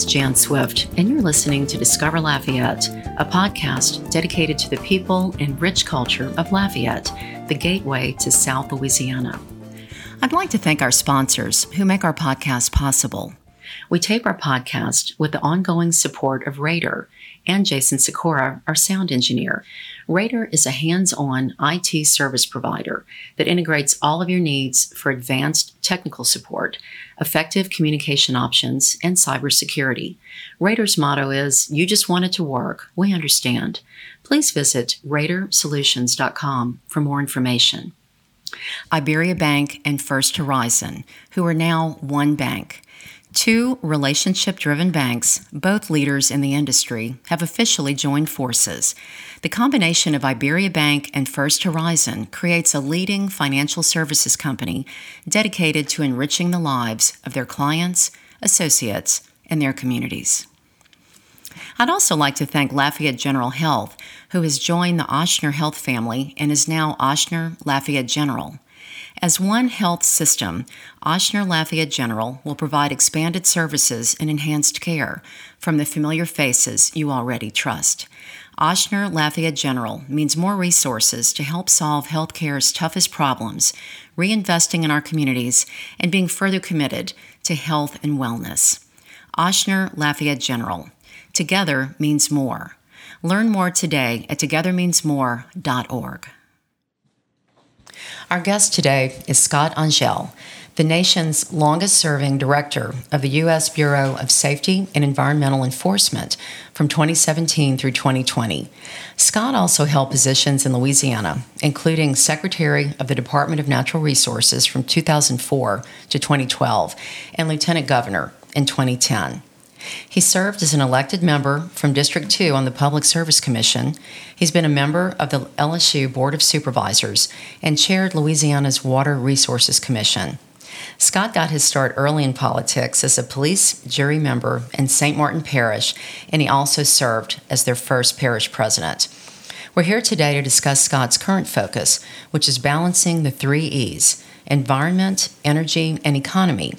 Is Jan Swift, and you're listening to Discover Lafayette, a podcast dedicated to the people and rich culture of Lafayette, the gateway to South Louisiana. I'd like to thank our sponsors who make our podcast possible. We tape our podcast with the ongoing support of Rader and Jason Sikora, our sound engineer. Rader is a hands on IT service provider that integrates all of your needs for advanced technical support, effective communication options, and cybersecurity. Rader's motto is You just want it to work. We understand. Please visit RaderSolutions.com for more information. Iberia Bank and First Horizon, who are now one bank. Two relationship driven banks, both leaders in the industry, have officially joined forces. The combination of Iberia Bank and First Horizon creates a leading financial services company dedicated to enriching the lives of their clients, associates, and their communities. I'd also like to thank Lafayette General Health, who has joined the Ochsner Health family and is now Ochsner Lafayette General. As one health system, Ochsner Lafayette General will provide expanded services and enhanced care from the familiar faces you already trust. Ochsner Lafayette General means more resources to help solve healthcare's toughest problems, reinvesting in our communities, and being further committed to health and wellness. Ochsner Lafayette General. Together means more. Learn more today at togethermeansmore.org. Our guest today is Scott Angelle, the nation's longest serving director of the U.S. Bureau of Safety and Environmental Enforcement from 2017 through 2020. Scott also held positions in Louisiana, including Secretary of the Department of Natural Resources from 2004 to 2012 and Lieutenant Governor in 2010. He served as an elected member from District 2 on the Public Service Commission. He's been a member of the LSU Board of Supervisors and chaired Louisiana's Water Resources Commission. Scott got his start early in politics as a police jury member in St. Martin Parish, and he also served as their first parish president. We're here today to discuss Scott's current focus, which is balancing the three E's environment, energy, and economy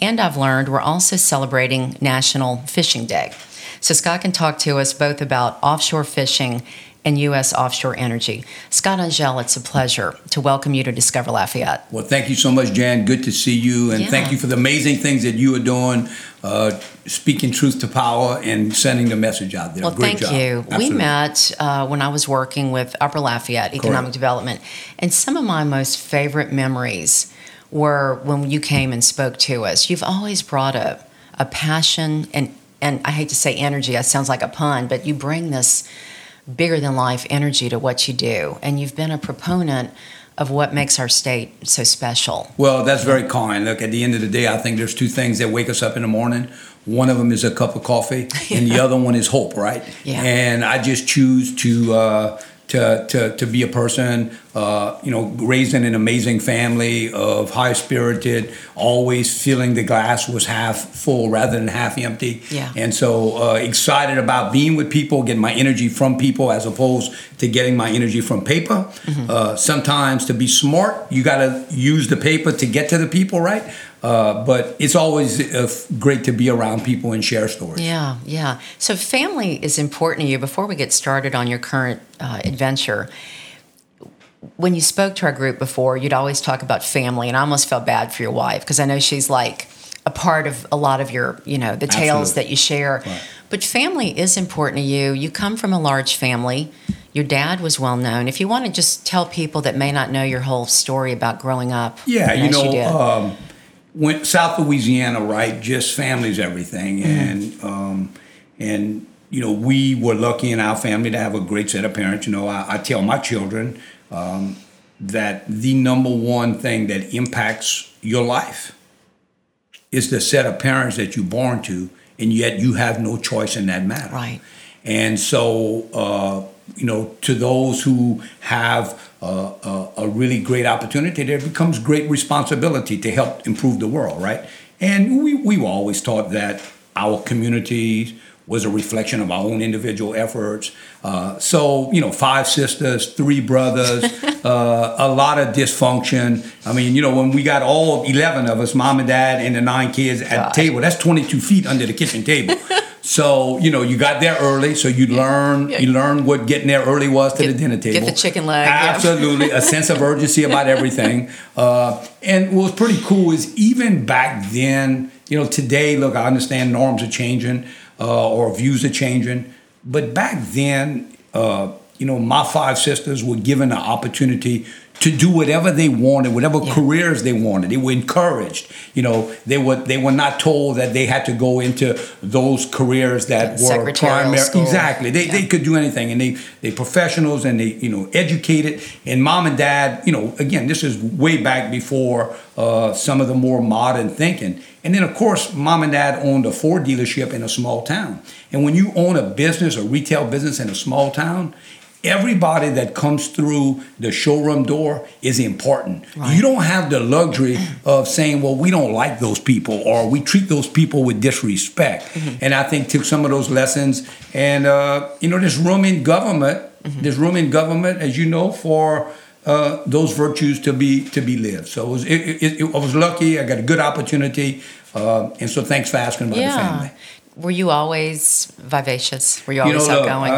and I've learned we're also celebrating National Fishing Day. So Scott can talk to us both about offshore fishing and U.S. offshore energy. Scott Angelle, it's a pleasure to welcome you to Discover Lafayette. Well, thank you so much, Jan. Good to see you, and yeah. thank you for the amazing things that you are doing, uh, speaking truth to power and sending the message out there. Well, Great thank job. you. Absolutely. We met uh, when I was working with Upper Lafayette Economic Correct. Development, and some of my most favorite memories were when you came and spoke to us. You've always brought a, a passion and, and I hate to say energy, that sounds like a pun, but you bring this bigger than life energy to what you do. And you've been a proponent of what makes our state so special. Well, that's very kind. Look, at the end of the day, I think there's two things that wake us up in the morning. One of them is a cup of coffee, and the other one is hope, right? Yeah. And I just choose to uh, to, to, to be a person, uh, you know, raised in an amazing family of high spirited, always feeling the glass was half full rather than half empty. Yeah. And so uh, excited about being with people, getting my energy from people as opposed to getting my energy from paper. Mm-hmm. Uh, sometimes to be smart, you got to use the paper to get to the people, right? Uh, but it's always uh, great to be around people and share stories. Yeah, yeah. So family is important to you. Before we get started on your current uh, adventure, when you spoke to our group before, you'd always talk about family, and I almost felt bad for your wife because I know she's like a part of a lot of your, you know, the tales Absolutely. that you share. Right. But family is important to you. You come from a large family. Your dad was well known. If you want to just tell people that may not know your whole story about growing up, yeah, you know. You um, went South Louisiana, right? Just families, everything, mm-hmm. and um, and you know we were lucky in our family to have a great set of parents. You know, I, I tell my children um, that the number one thing that impacts your life is the set of parents that you're born to, and yet you have no choice in that matter. Right. And so, uh, you know, to those who have a, a, really great opportunity, there becomes great responsibility to help improve the world, right? And we, we were always taught that our communities was a reflection of our own individual efforts. Uh, so, you know, five sisters, three brothers, uh, a lot of dysfunction. I mean, you know, when we got all 11 of us, mom and dad and the nine kids at the table, that's 22 feet under the kitchen table. so, you know, you got there early, so you learn you learn what getting there early was to Get- the dinner table. get the chicken leg, yeah. Absolutely, a sense of urgency about everything. Uh, and what was pretty cool is even back then, you know, today, look, I understand norms are changing uh, or views are changing, but back then, uh, you know, my five sisters were given an opportunity to do whatever they wanted, whatever Yeah. careers they wanted. They were encouraged. You know, they were they were not told that they had to go into those careers that were primary. school. Exactly. They, they could do anything, and they they professionals and they you know educated. And mom and dad, you know, again, this is way back before uh, some of the more modern thinking. And then of course, mom and dad owned a Ford dealership in a small town. And when you own a business, a retail business in a small town. Everybody that comes through the showroom door is important. Right. You don't have the luxury of saying, well, we don't like those people or we treat those people with disrespect. Mm-hmm. And I think took some of those lessons. And, uh, you know, there's room in government, Mm-hmm. there's room in government, as you know, for uh, those virtues to be to be lived. So it was, it, it, it- I was lucky. I got a good opportunity. Uh, and so thanks for asking about the Yeah. family. Were you always vivacious? Were you You know, always outgoing?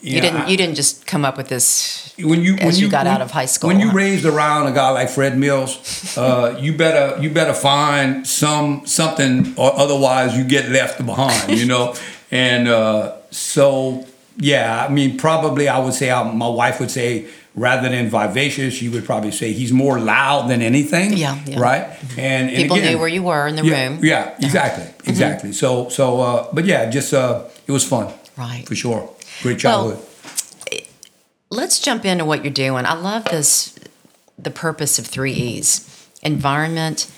You yeah, didn't. I- you didn't just come up with this. when you when as you got when- out of high school, When you raised around a guy like Fred Mills, uh, you better you better find some something, or otherwise you get left behind. You know, and uh, so yeah, I mean, probably I would say uh, my wife would say rather than vivacious, she would probably say he's more loud than anything. Yeah, yeah. right. And, and People again, knew where you were in the yeah, room. Yeah, exactly, exactly. So so, uh, but yeah, just uh, it was fun, Right. for sure. Great Well. Let's jump into what you're doing. I love this. The purpose of three E's: environment,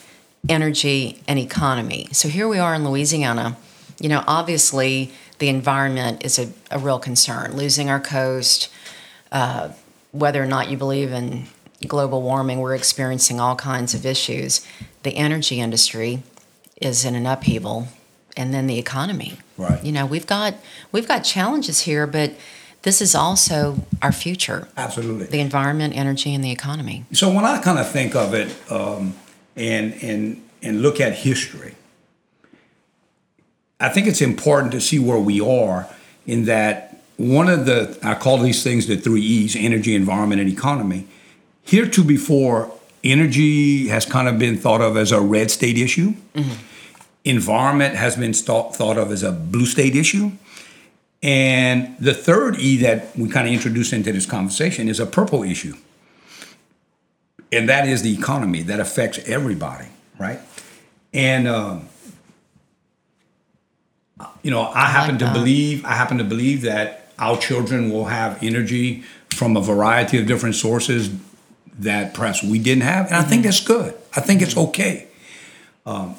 energy, and economy. So here we are in Louisiana. You know, obviously the environment is a, a real concern. Losing our coast, uh, whether or not you believe in global warming, we're experiencing all kinds of issues. The energy industry is in an upheaval, and then the economy. Right. You know, we've got we've got challenges here, but this is also our future: Absolutely. the environment, energy, and the economy. So when I kind of think of it um, and and and look at history, I think it's important to see where we are in that one of the I call these things the three E's: energy, environment, and economy. Heretofore, energy has kind of been thought of as a red state issue. Environment has been thought, thought of as a blue state issue. And the third E that we kind of introduced into this conversation is a purple issue and that is the economy that affects everybody, right? And um, you know, I, happen to that. believe I happen to believe that our children will have energy from a variety of different sources that perhaps we didn't have, and I think that's good. I think it's okay. Um,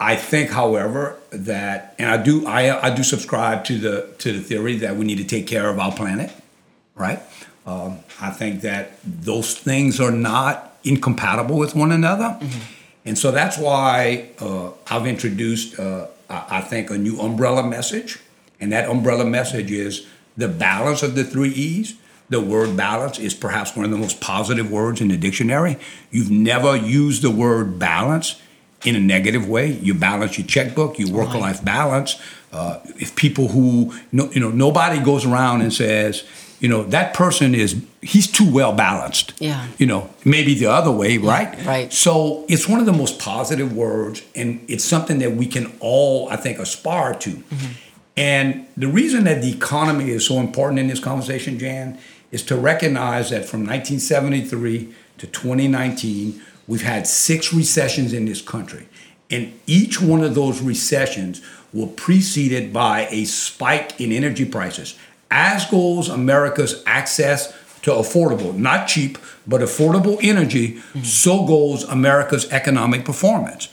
I think, however, that and I do I I do subscribe to the to the theory that we need to take care of our planet, right? Um, I think that those things are not incompatible with one another. And so that's why uh, I've introduced, uh, I I think, a new umbrella message. And that umbrella message is the balance of the three E's. The word balance is perhaps one of the most positive words in the dictionary. You've never used the word balance in a negative way. You balance your checkbook, your work life balance. Uh, if people who, no, you know, nobody goes around and says, you know, that person is, he's too well balanced. Yeah. You know, maybe the other way, right? right. So it's one of the most positive words, and it's something that we can all, I think, aspire to. And the reason that the economy is so important in this conversation, Jan, is to recognize that from 1973 to 2019, we've had six recessions in this country. And each one of those recessions were preceded by a spike in energy prices, as goes America's access to affordable, not cheap, but affordable energy, so goes America's economic performance.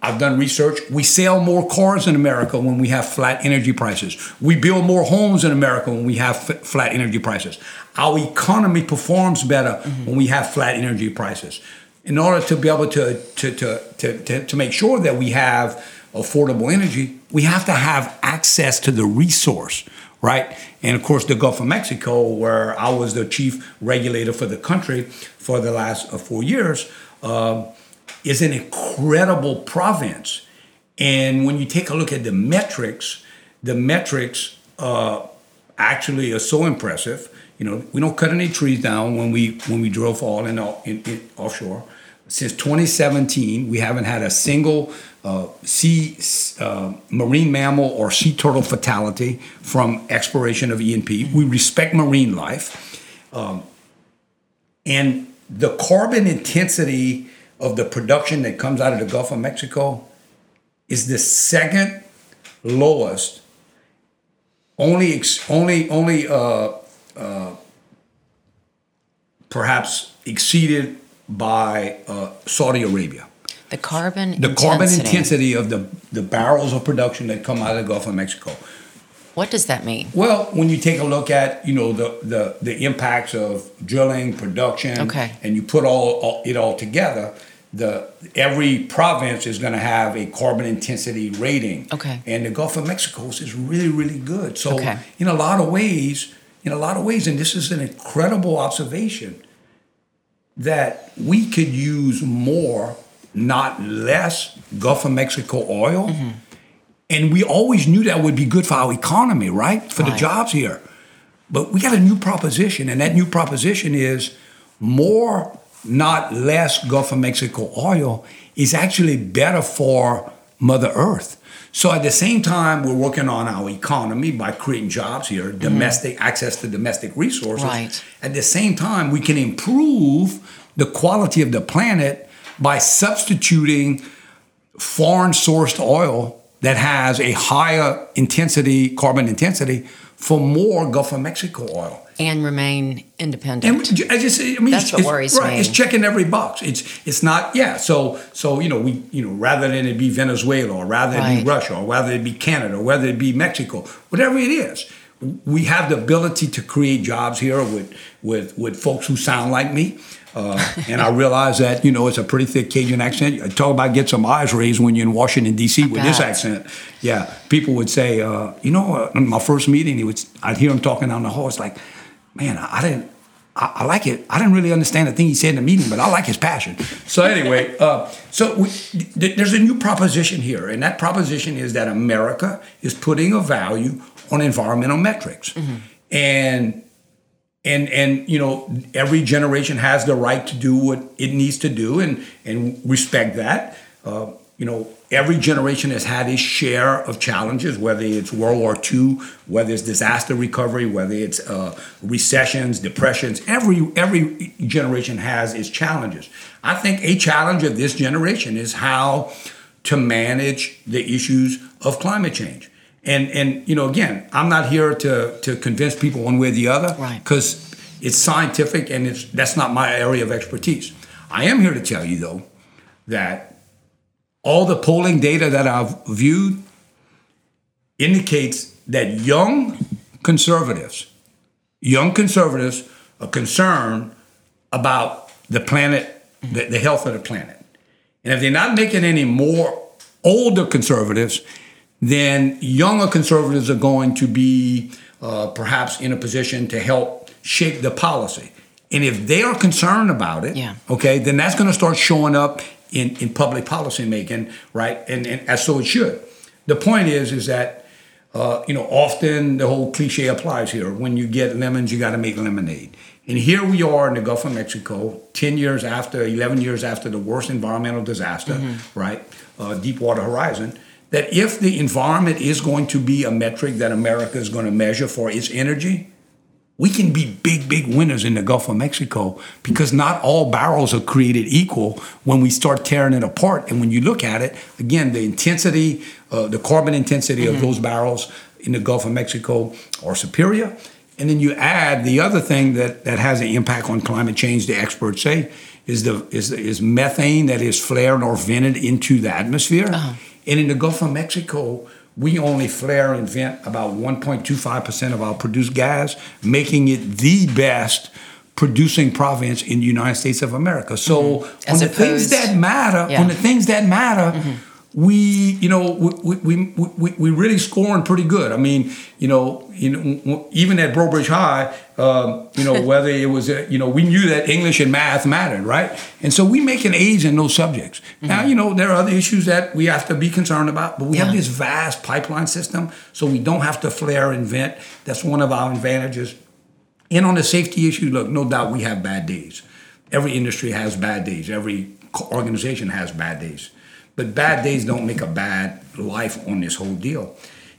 I've done research. We sell more cars in America when we have flat energy prices. We build more homes in America when we have f- flat energy prices. Our economy performs better when we have flat energy prices. In order to be able to to to to, to, make sure that we have affordable energy, we have to have access to the resource, right? And of course, the Gulf of Mexico, where I was the chief regulator for the country for the last uh, four years, uh, is an incredible province. And when you take a look at the metrics, the metrics uh, actually are so impressive. You know, we don't cut any trees down when we when we drill for oil in, in, in offshore. Since 2017, we haven't had a single uh, sea uh, marine mammal or sea turtle fatality from exploration of E&P. We respect marine life, um, and the carbon intensity of the production that comes out of the Gulf of Mexico is the second lowest. Only, only, only, uh, uh, perhaps exceeded by uh, Saudi Arabia. The carbon the intensity. carbon intensity of the the barrels of production that come out of the Gulf of Mexico. What does that mean? Well, when you take a look at you know the the, the impacts of drilling, production, Okay. and you put all, all it all together, the every province is going to have a carbon intensity rating. Okay. And the Gulf of Mexico is really really good. So Okay. in a lot of ways, in a lot of ways, and this is an incredible observation that we could use more, not less, Gulf of Mexico oil. Mm-hmm. And we always knew that would be good for our economy, right? For the jobs here. But we got a new proposition, and that new proposition is more, not less Gulf of Mexico oil is actually better for Mother Earth. So at the same time, we're working on our economy by creating jobs here, mm-hmm. domestic access to domestic resources. Right. At the same time, we can improve the quality of the planet by substituting foreign sourced oil that has a higher intensity, carbon intensity, for more Gulf of Mexico oil. And remain independent. And I just, I mean, That's it's, what worries right, me. It's checking every box. It's, it's not, yeah. So, so you know, we, you know, rather than it be Venezuela, or rather it be Russia, or rather it be Canada, or whether it be Mexico, whatever it is, we have the ability to create jobs here with, with, with folks who sound like me. Uh, and I realize that you know it's a pretty thick Cajun accent. Talk about get some eyes raised when you're in Washington D.C. with this accent. Yeah, people would say, uh, you know, uh, in my first meeting, he would, I'd hear him talking down the hall. It's like, man, I, I didn't. I, I like it. I didn't really understand the thing he said in the meeting, but I like his passion. So anyway, uh, so we, th- there's a new proposition here, and that proposition is that America is putting a value on environmental metrics, and and and you know every generation has the right to do what it needs to do, and and respect that. Uh, you know, every generation has had its share of challenges, whether it's World War II, whether it's disaster recovery, whether it's uh, recessions, depressions. Every every generation has its challenges. I think a challenge of this generation is how to manage the issues of climate change. And and you know, again, I'm not here to to convince people one way or the other, Right. Because it's scientific and it's that's not my area of expertise. I am here to tell you though that all the polling data that I've viewed indicates that young conservatives, young conservatives are concerned about the planet, the, the health of the planet. And if they're not making any more older conservatives, then younger conservatives are going to be uh, perhaps in a position to help shape the policy. And if they are concerned about it, Yeah. okay, then that's going to start showing up in, in public policy making, right? And, and as so it should. The point is, is that uh, you know often the whole cliche applies here. When you get lemons, you got to make lemonade. And here we are in the Gulf of Mexico, ten years after, eleven years after the worst environmental disaster, right? Uh, Deepwater Horizon. That if the environment is going to be a metric that America is going to measure for its energy, we can be big, big winners in the Gulf of Mexico because not all barrels are created equal when we start tearing it apart. And when you look at it, again, the intensity, uh, the carbon intensity of those barrels in the Gulf of Mexico are superior. And then you add the other thing that, that has an impact on climate change, the experts say, is the is, is methane that is flared or vented into the atmosphere. And in the Gulf of Mexico, we only flare and vent about 1.25% of our produced gas, making it the best producing province in the United States of America. So Mm-hmm. As on the things that matter, on the things that matter, we you know we we, we, we really scoring pretty good. I mean, you know, you know, even at Breaux Bridge High, um, you know, whether it was a, you know, we knew that English and math mattered, right? And so we make an A's in those subjects. Mm-hmm. Now, you know, there are other issues that we have to be concerned about, but we yeah. have this vast pipeline system, so we don't have to flare and vent. That's one of our advantages. And on the safety issue, look, no doubt we have bad days. Every industry has bad days. Every organization has bad days. But bad days don't make a bad life on this whole deal.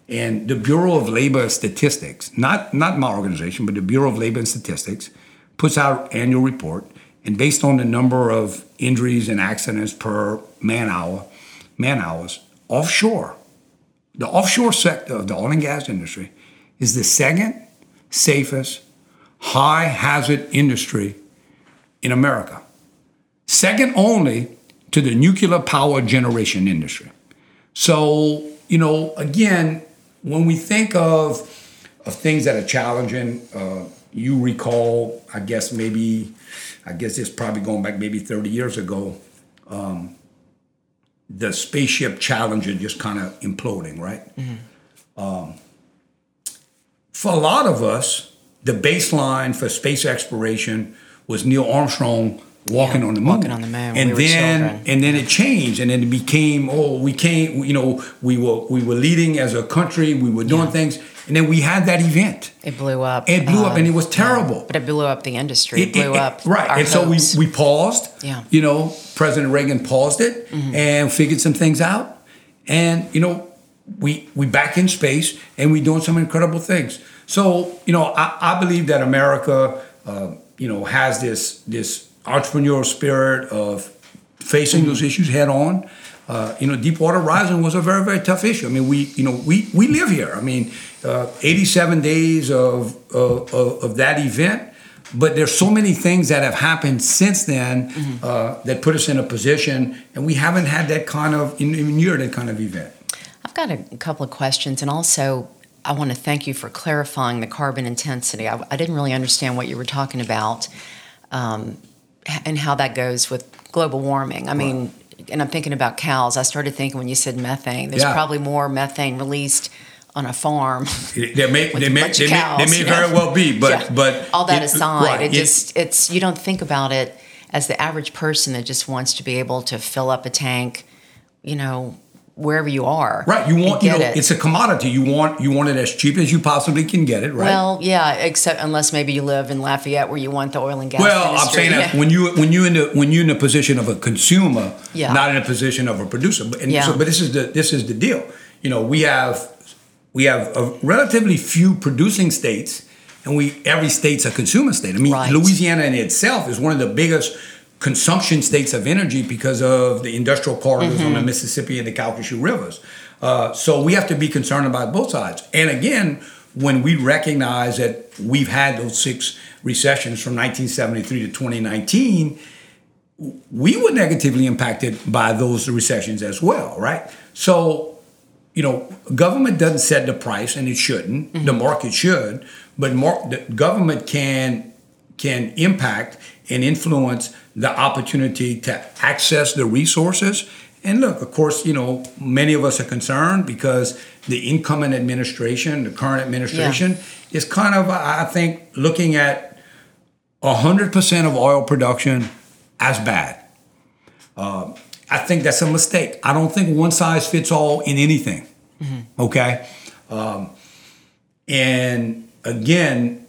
And the Bureau of Labor Statistics, not, not my organization, but the Bureau of Labor and Statistics, puts out annual report. And based on the number of injuries and accidents per man hour, man hours, offshore, the offshore sector of the oil and gas industry is the second safest high hazard industry in America. Second only to the nuclear power generation industry. So, you know, again, when we think of, of things that are challenging, uh, you recall, I guess maybe, I guess it's probably going back maybe 30 years ago, um, the spaceship Challenger just kind of imploding, right? Mm-hmm. Um, for a lot of us, the baseline for space exploration was Neil Armstrong walking yeah, on the moon. Walking on the moon. And we then and then it changed and then it became oh we came you know we were we were leading as a country we were doing yeah. things and then we had that event. It blew up. It blew um, up and it was terrible. Yeah. But it blew up the industry. It, it blew it, up right. and hopes. so we we paused. Yeah. You know President Reagan paused it mm-hmm. and figured some things out and you know we we back in space and we doing some incredible things. So you know I, I believe that America uh, you know has this this entrepreneurial spirit of facing mm-hmm. those issues head on. Uh, you know, Deepwater Horizon was a very, very tough issue. I mean, we, you know, we, we live here. I mean, uh, 87 days of, of, of, that event, but there's so many things that have happened since then mm-hmm. uh, that put us in a position, and we haven't had that kind of, even near that kind of event. I've got a couple of questions, and also I want to thank you for clarifying the carbon intensity. I, I didn't really understand what you were talking about. Um, and how that goes with global warming. I mean, and I'm thinking about cows. I started thinking when you said methane, there's yeah. probably more methane released on a farm. There may, there may, there may, there may very well be, but yeah. but all that it, aside, right, it, it just it's you don't think about it as the average person that just wants to be able to fill up a tank, you know, wherever you are. Right. You want you know it. it's a commodity. You want you want it as cheap as you possibly can get it, right? Well, yeah, except unless maybe you live in Lafayette where you want the oil and gas. Well, industry. I'm saying that when you when you in the when you're in the position of a consumer, yeah. not in a position of a producer. And yeah. so but this is the this is the deal. You know, we have we have a relatively few producing states and we every state's a consumer state. I mean, right. Louisiana in itself is one of the biggest consumption states of energy because of the industrial corridors mm-hmm. on the mm-hmm. Mississippi and the Calcasieu rivers. Uh, so we have to be concerned about both sides. And again, when we recognize that we've had those six recessions from 1973 to 2019, we were negatively impacted by those recessions as well, right? So, you know, government doesn't set the price, and it shouldn't. Mm-hmm. The market should, but mar- the government can can impact and influence the opportunity to access the resources. And look, of course, you know, many of us are concerned because the incoming administration, the current administration, yeah. is kind of, I think, looking at 100% of oil production as bad. Uh, I think that's a mistake. I don't think one size fits all in anything. Mm-hmm. Okay? Um, and again,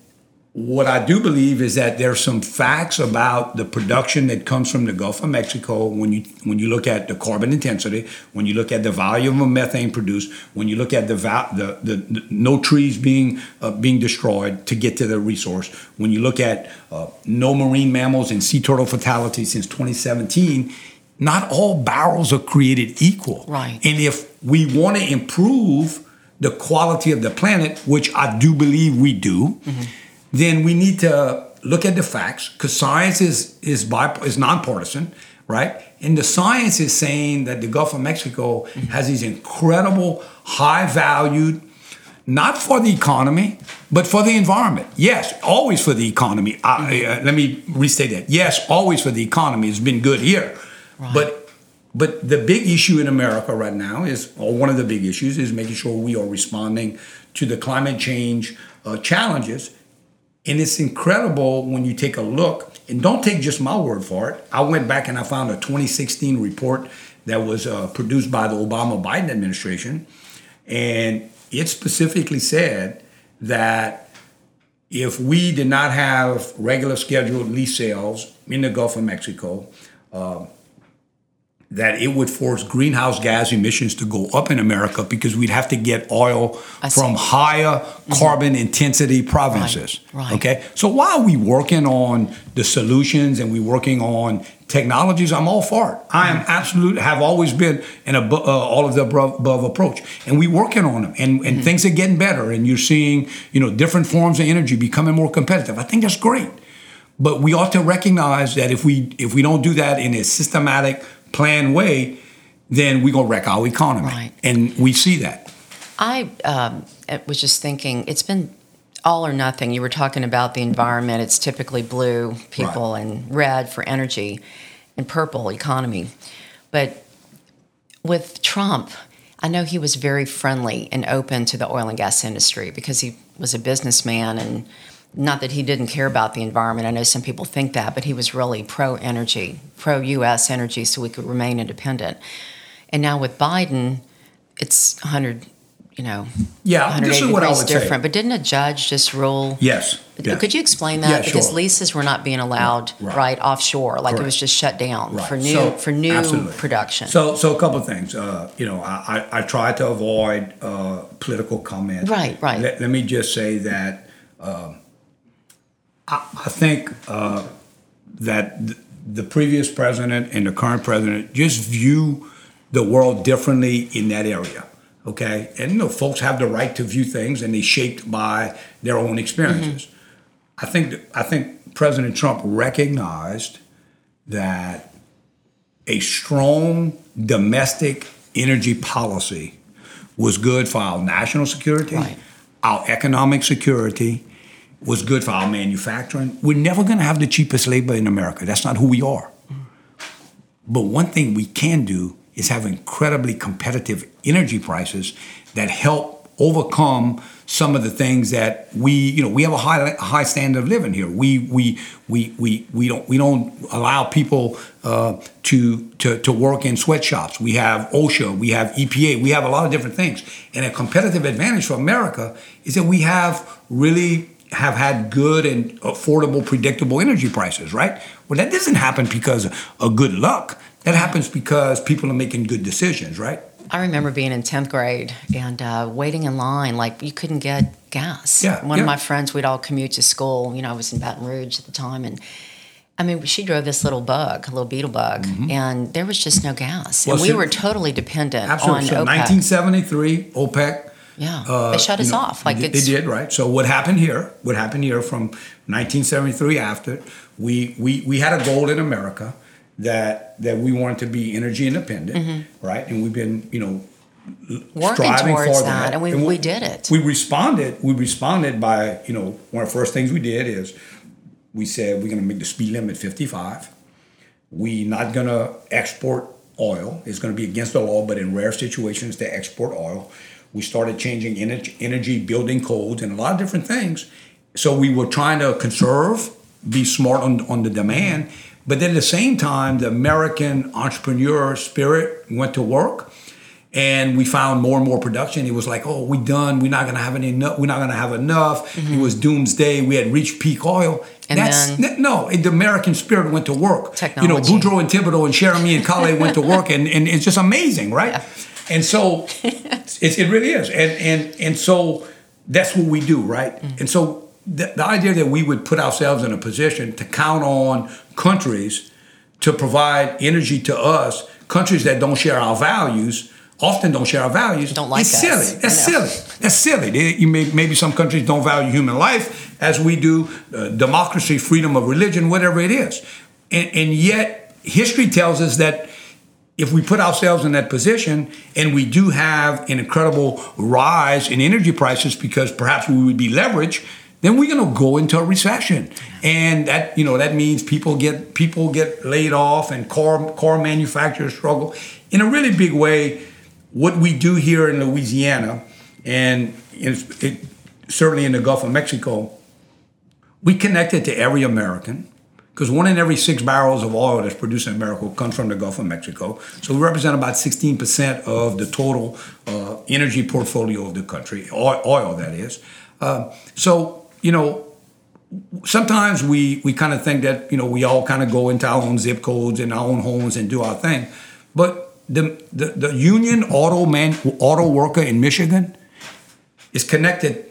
what I do believe is that there's some facts about the production that comes from the Gulf of Mexico when you when you look at the carbon intensity, when you look at the volume of methane produced, when you look at the the, the, the, no trees being uh, being destroyed to get to the resource, when you look at uh, no marine mammals and sea turtle fatality since 2017, not all barrels are created equal. Right. And if we want to improve the quality of the planet, which I do believe we do. Mm-hmm then we need to look at the facts because science is is bi- is nonpartisan, right? And the science is saying that the Gulf of Mexico mm-hmm. has these incredible, high valued, not for the economy, but for the environment. Yes, always for the economy. Mm-hmm. uh, let me restate that. Yes, always for the economy. It's been good here, right. but but the big issue in America right now is, or one of the big issues, is making sure we are responding to the climate change uh, challenges. And it's incredible when you take a look, and don't take just my word for it. I went back and I found a 2016 report that was uh, produced by the Obama Biden administration, and it specifically said that if we did not have regular scheduled lease sales in the Gulf of Mexico, uh, that it would force greenhouse gas emissions to go up in America because we'd have to get oil from higher mm-hmm. carbon intensity provinces. Right, right. Okay, so while we working on the solutions and we working on technologies, I'm all for it. I am mm-hmm. absolute have always been an uh, all of the above, above, approach, and we working on them, and, and mm-hmm. things are getting better, and you're seeing you know different forms of energy becoming more competitive. I think that's great. But we ought to recognize that if we if we don't do that in a systematic planned way, then we're going to wreck our economy. Right. And we see that. I um, was just thinking, it's been all or nothing. You were talking about the environment. It's typically blue people right. and red for energy and purple economy. But with Trump, I know he was very friendly and open to the oil and gas industry because he was a businessman and not that he didn't care about the environment. I know some people think that, but he was really pro energy, pro US energy, so we could remain independent. And now with Biden, it's 100, you know, yeah, this is what I would different. say. But didn't a judge just rule? Yes. Yeah. Could you explain that? Yeah, because sure. leases were not being allowed Right. right, offshore, like it was just shut down Right. for new So, for new absolutely. production. So, so a couple of things. Uh, you know, I, I, I try to avoid uh, political comment. Right, right. Let, let me just say that um, I, think uh, that th- the previous president and the current president just view the world differently in that area. Okay, and you know, folks have the right to view things, and they're shaped by their own experiences. I think th- I think President Trump recognized that a strong domestic energy policy was good for our national security, Right. our economic security, was good for our manufacturing. We're never going to have the cheapest labor in America. That's not who we are. But one thing we can do is have incredibly competitive energy prices that help overcome some of the things that we, you know, we have a high high standard of living here. We we we we, we don't we don't allow people uh, to, to to work in sweatshops. We have OSHA, we have EPA, we have a lot of different things. And a competitive advantage for America is that we have really have had good and affordable, predictable energy prices, right? Well, that doesn't happen because of good luck. That happens because people are making good decisions, right? I remember being in 10th grade and uh, waiting in line, like you couldn't get gas. Yeah, One yeah. of my friends, we'd all commute to school. You know, I was in Baton Rouge at the time. And I mean, she drove this little bug, a little beetle bug, and there was just no gas. Mm-hmm. Well, and we so- were totally dependent Absolutely. on So OPEC. 1973, OPEC. Yeah. uh, they shut us know, off. Like they, they did, right? So what happened here? What happened here from 1973 after? We we we had a goal in America that that we wanted to be energy independent, right? And we've been, you know, Mm-hmm. working striving towards for that, and we, we did it. We responded. We responded by, you know, one of the first things we did is we said we're going to make the speed limit 55. We not going to export oil. It's going to be against the law, but in rare situations to export oil. We started changing energy, energy building codes and a lot of different things. So we were trying to conserve, be smart on, on the demand, but then at the same time, the American entrepreneur spirit went to work and we found more and more production. It was like, oh, we done. We're not gonna have any. enough. We're not gonna have enough. It was doomsday. We had reached peak oil. Mm-hmm. And That's then- no. The American spirit went to work. Technology. You know, Boudreaux and Thibodeau and Jeremy and Calais went to work, and, and it's just amazing, right? Yeah. And so it, it really is, and and and so that's what we do, right? Mm-hmm. And so the, the idea that we would put ourselves in a position to count on countries to provide energy to us, countries that don't share our values, often don't share our values. Don't like it's us. silly. That's silly. That's silly. They- you may, maybe some countries don't value human life as we do, uh, democracy, freedom of religion, whatever it is. And, and yet, history tells us that if we put ourselves in that position and we do have an incredible rise in energy prices because perhaps we would be leveraged, then we're going to go into a recession, and that you know that means people get people get laid off, and car car manufacturers struggle in a really big way. What we do here in Louisiana, and it, certainly in the Gulf of Mexico, we connect it to every American because one in every six barrels of oil that's produced in America comes from the Gulf of Mexico. So we represent about 16% of the total uh, energy portfolio of the country, oil, oil that is. Uh, so, you know, sometimes we, we kind of think that, you know, we all kind of go into our own zip codes and our own homes and do our thing. But the, the, the union auto, man, auto worker in Michigan is connected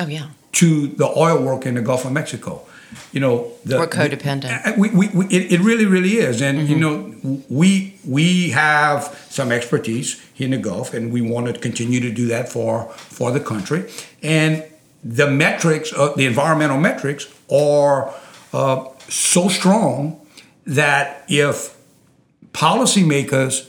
oh, yeah. to the oil worker in the Gulf of Mexico you know the, we're codependent uh, we, we, we, it, it really really is and mm-hmm. you know we we have some expertise in the gulf and we want to continue to do that for for the country and the metrics uh, the environmental metrics are uh, so strong that if policymakers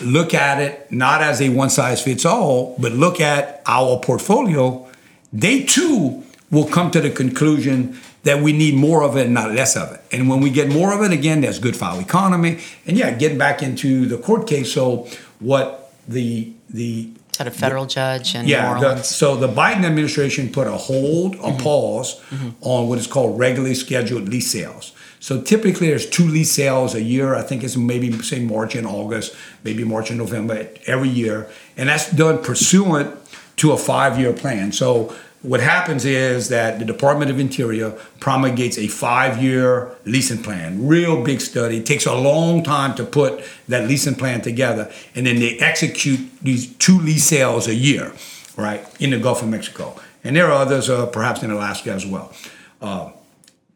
look at it not as a one size fits all but look at our portfolio they too will come to the conclusion that we need more of it and not less of it. And when we get more of it, again, that's good for our economy. And yeah, getting back into the court case. So what the the had a federal judge and yeah, the, so the Biden administration put a hold, a mm-hmm. pause mm-hmm. on what is called regularly scheduled lease sales. So typically there's two lease sales a year. I think it's maybe say March and August, maybe March and November every year, and that's done pursuant to a five-year plan. So what happens is that the Department of Interior promulgates a five-year leasing plan, real big study. It takes a long time to put that leasing plan together, and then they execute these two lease sales a year, right, in the Gulf of Mexico. And there are others, uh, perhaps in Alaska as well. Uh,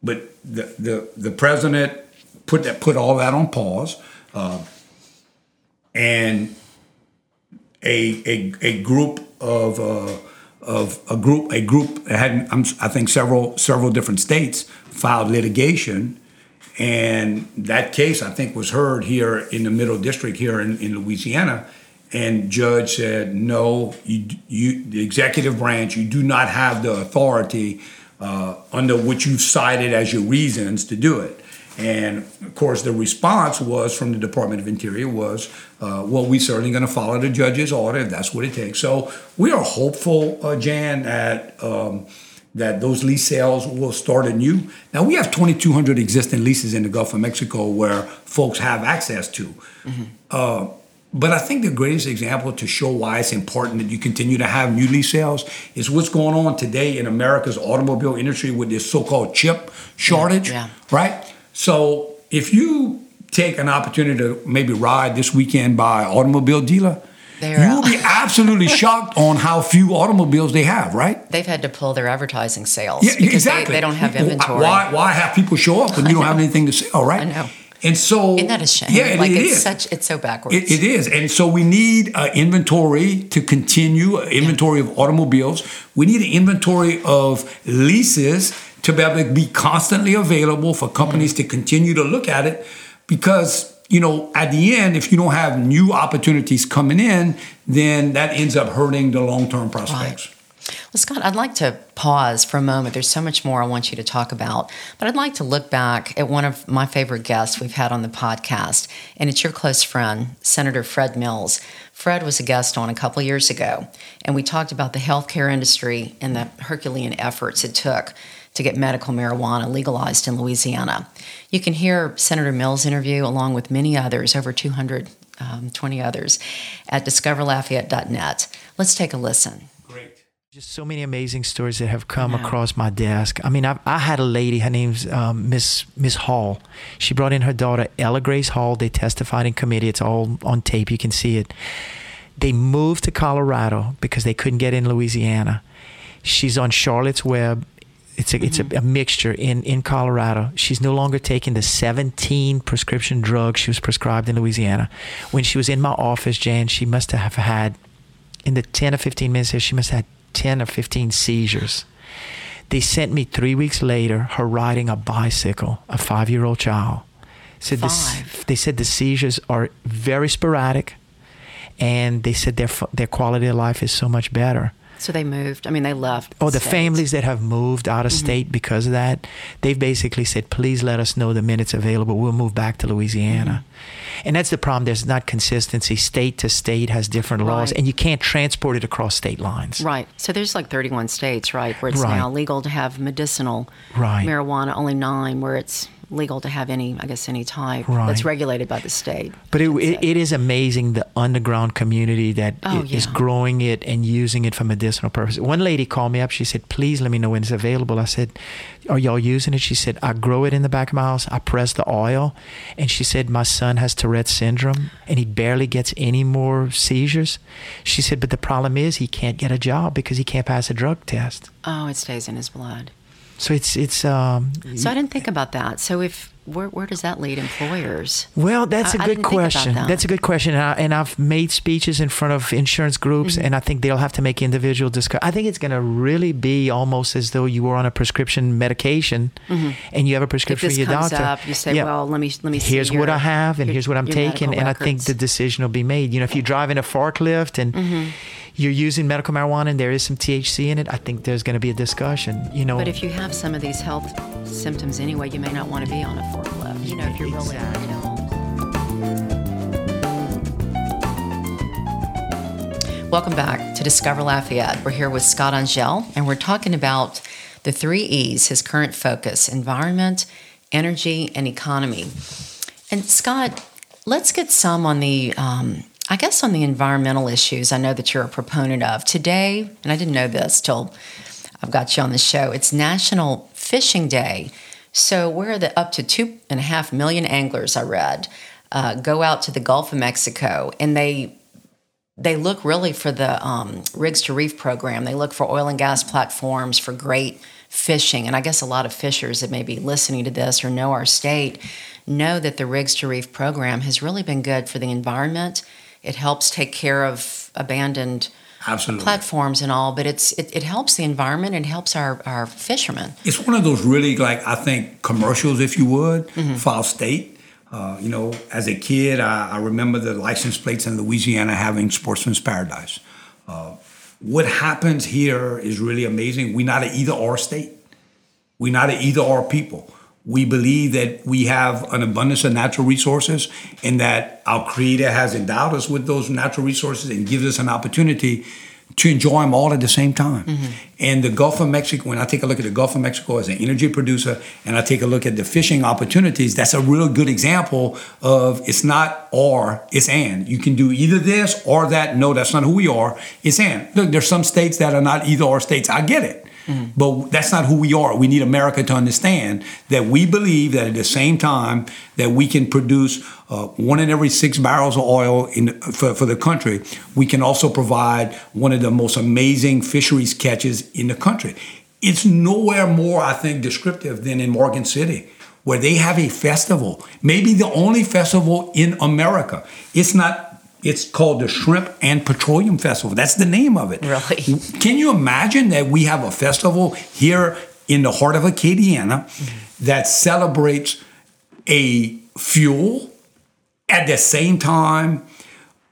but the, the the president put that put all that on pause, uh, and a, a a group of uh, of a group a group had I think several several different states filed litigation, and that case I think was heard here in the Middle District here in, in Louisiana, and judge said no, you, you the executive branch you do not have the authority uh, under which you cited as your reasons to do it. And of course, the response was from the Department of Interior was, uh, well, we're certainly going to follow the judge's order if that's what it takes. So we are hopeful, uh, Jan, that um, that those lease sales will start anew. Now we have 2,200 existing leases in the Gulf of Mexico where folks have access to. Mm-hmm. Uh, but I think the greatest example to show why it's important that you continue to have new lease sales is what's going on today in America's automobile industry with this so-called chip shortage, yeah, yeah. right? So if you take an opportunity to maybe ride this weekend by automobile dealer, They're you will be absolutely shocked on how few automobiles they have, right? They've had to pull their advertising sales yeah, because exactly. they, they, don't have inventory. Why, why have people show up when you don't have anything to sell, right? I know. And so, isn't that a shame? Yeah, like it, it it's is. such it's so backwards. It, it is, and so we need uh, inventory to continue. Inventory yeah. of automobiles. We need an inventory of leases to be able to be constantly available for companies to continue to look at it because you know at the end if you don't have new opportunities coming in then that ends up hurting the long-term prospects right. Well, Scott, I'd like to pause for a moment. There's so much more I want you to talk about, but I'd like to look back at one of my favorite guests we've had on the podcast, and it's your close friend, Senator Fred Mills. Fred was a guest on a couple years ago, and we talked about the healthcare industry and the Herculean efforts it took to get medical marijuana legalized in Louisiana. You can hear Senator Mills' interview along with many others, over 220 um, others, at discoverlafayette.net. Let's take a listen. Great. Just so many amazing stories that have come across my desk. I mean, I, I had a lady. Her name's um, Miss Miss Hall. She brought in her daughter Ella Grace Hall. They testified in committee. It's all on tape. You can see it. They moved to Colorado because they couldn't get in Louisiana. She's on Charlotte's Web it's a, it's a, mm-hmm. a, mixture in, in Colorado. She's no longer taking the 17 prescription drugs she was prescribed in Louisiana. When she was in my office, Jan, she must have had, in the 10 or 15 minutes here, she must have had 10 or 15 seizures. They sent me three weeks later her riding a bicycle, a five year old child. Said. The, they said the seizures are very sporadic and they said their, their quality of life is so much better. So they moved. I mean, they left. Oh, the states. families that have moved out of Mm-hmm. state because of that, they've basically said, please let us know the minutes available. We'll move back to Louisiana. Mm-hmm. And that's the problem. There's not consistency. State to state has different laws, Right. and you can't transport it across state lines. Right. So there's like 31 states, right, where it's Right. now legal to have medicinal Right. marijuana. Only nine where it's legal to have any, I guess, any type Right. that's regulated by the state. But it, it, it is amazing the underground community that Oh, is yeah. growing it and using it for medicinal purposes. One lady called me up. She said, "Please let me know when it's available." I said, "Are y'all using it?" She said, "I grow it in the back of my house. I press the oil." And she said, "My son has Tourette syndrome and he barely gets any more seizures." She said, "But the problem is he can't get a job because he can't pass a drug test." Oh, it stays in his blood. So it's it's um So I didn't think about that. So if where where does that lead employers? Well, that's I- a good didn't think about question. that. That's a good question, and, I, and I've made speeches in front of insurance groups, Mm-hmm. and I think they'll have to make individual discuss. I think it's going to really be almost as though you were on a prescription medication, and you have a prescription from your doctor. up, you say, Yeah. "Well, let me let me see Here's what I have, and your- here's what I'm taking, and I think the decision will be made. You know, if you're driving a forklift and Mm-hmm. You're using medical marijuana and there is some THC in it, I think there's going to be a discussion. You know, But if you have some of these health symptoms anyway, you may not want to be on a forklift. You know, if you're really Exactly. ill. Welcome back to Discover Lafayette. We're here with Scott Angelle, and we're talking about the three E's his current focus environment, energy, and economy. And Scott, let's get some on the, um, I guess, on the environmental issues I know that you're a proponent of. Today, and I didn't know this till I've got you on the show, it's National Fishing Day. So, where the up to two and a half million anglers I read uh, go out to the Gulf of Mexico and they they look really for the um, Rigs to Reef program. They look for oil and gas platforms for great fishing. And I guess a lot of fishers that may be listening to this or know our state know that the Rigs to Reef program has really been good for the environment. It helps take care of abandoned Absolutely. platforms and all, but it's it, it helps the environment and helps our, our fishermen. It's one of those really like I think commercials, if you would, Mm-hmm. for our state. Uh, you know, as a kid, I, I remember the license plates in Louisiana having Sportsman's Paradise. Uh, what happens here is really amazing. We're not an either or state. We're not an either or people. We believe that we have an abundance of natural resources and that our Creator has endowed us with those natural resources and gives us an opportunity to enjoy them all at the same time. Mm-hmm. And the Gulf of Mexico, when I take a look at the Gulf of Mexico as an energy producer and I take a look at the fishing opportunities, that's a real good example of it's not or, it's and. You can do either this or that. No, that's not who we are. It's and. Look, there's some states that are not either or states. I get it. But that's not who we are. We need America to understand that we believe that at the same time that we can produce uh, one in every six barrels of oil in for, for the country, we can also provide one of the most amazing fisheries catches in the country. It's nowhere more, I think, descriptive than in Morgan City, where they have a festival, maybe the only festival in America. It's not. It's called the Shrimp and Petroleum Festival. That's the name of it. Really? Can you imagine that we have a festival here in the heart of Acadiana that celebrates a fuel at the same time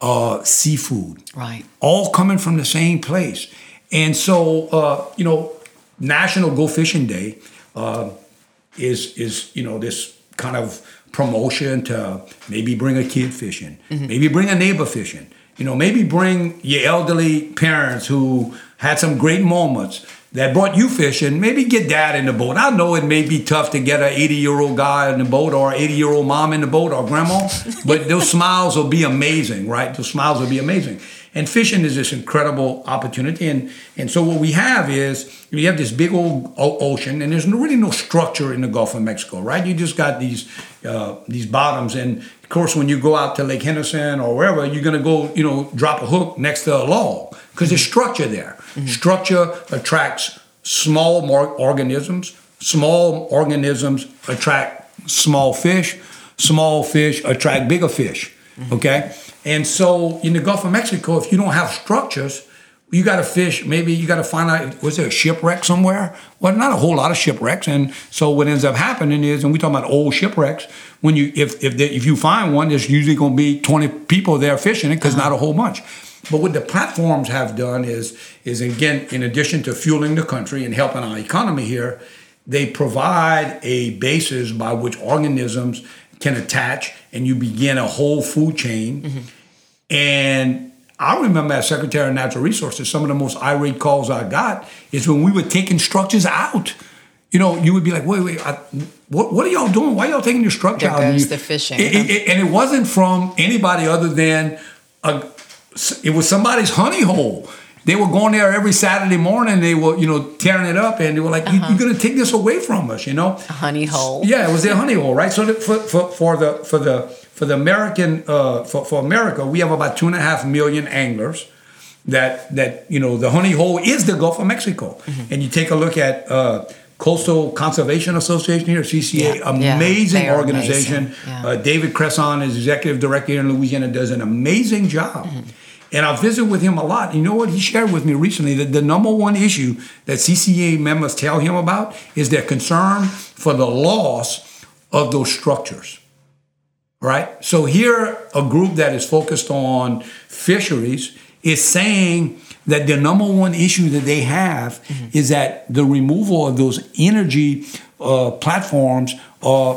uh, seafood, Right. all coming from the same place. And so, uh, you know, National Go Fishing Day uh, is is you know this kind of promotion to maybe bring a kid fishing, maybe bring a neighbor fishing. You know, maybe bring your elderly parents who had some great moments that brought you fishing. Maybe get dad in the boat. I know it may be tough to get an 80 year old guy in the boat or 80 year old mom in the boat or grandma, but those smiles will be amazing, right? Those smiles will be amazing. And fishing is this incredible opportunity. And, and so what we have is you have this big old o- ocean, and there's really no structure in the Gulf of Mexico, right? You just got these uh, these bottoms, and of course, when you go out to Lake Henderson or wherever, you're gonna go, you know, drop a hook next to a log because there's structure there. Structure attracts small organisms. Small organisms attract small fish. Small fish attract bigger fish. Okay, and so in the Gulf of Mexico, if you don't have structures, you got to fish. Maybe you got to find out was there a shipwreck somewhere? Well, not a whole lot of shipwrecks. And so what ends up happening is, and we talk about old shipwrecks. When you if if, the, if you find one, there's usually going to be 20 people there fishing it because not a whole bunch. But what the platforms have done is, is again, in addition to fueling the country and helping our economy here, they provide a basis by which organisms can attach and you begin a whole food chain. Mm-hmm. And I remember as Secretary of Natural Resources, some of the most irate calls I got is when we were taking structures out. You know, you would be like, wait, wait, I, what, what are y'all doing? Why y'all taking your structure there out? There goes the fishing. It, it, and it wasn't from anybody other than a, it was somebody's honey hole. They were going there every Saturday morning. They were, you know, tearing it up, and they were like, uh-huh. "You're going to take this away from us," you know. A honey hole. Yeah, it was their honey hole, right? So for, for, for the for the for the American uh, for, for America, we have about two and a half million anglers. That that you know, the honey hole is the Gulf of Mexico, mm-hmm. and you take a look at. Uh, Coastal Conservation Association here, CCA, yeah, amazing yeah, organization. Amazing. Yeah. Uh, David Cresson is executive director here in Louisiana, does an amazing job. Mm-hmm. And I visit with him a lot. You know what? He shared with me recently that the number one issue that CCA members tell him about is their concern for the loss of those structures. Right? So here, a group that is focused on fisheries is saying that the number one issue that they have mm-hmm. is that the removal of those energy uh, platforms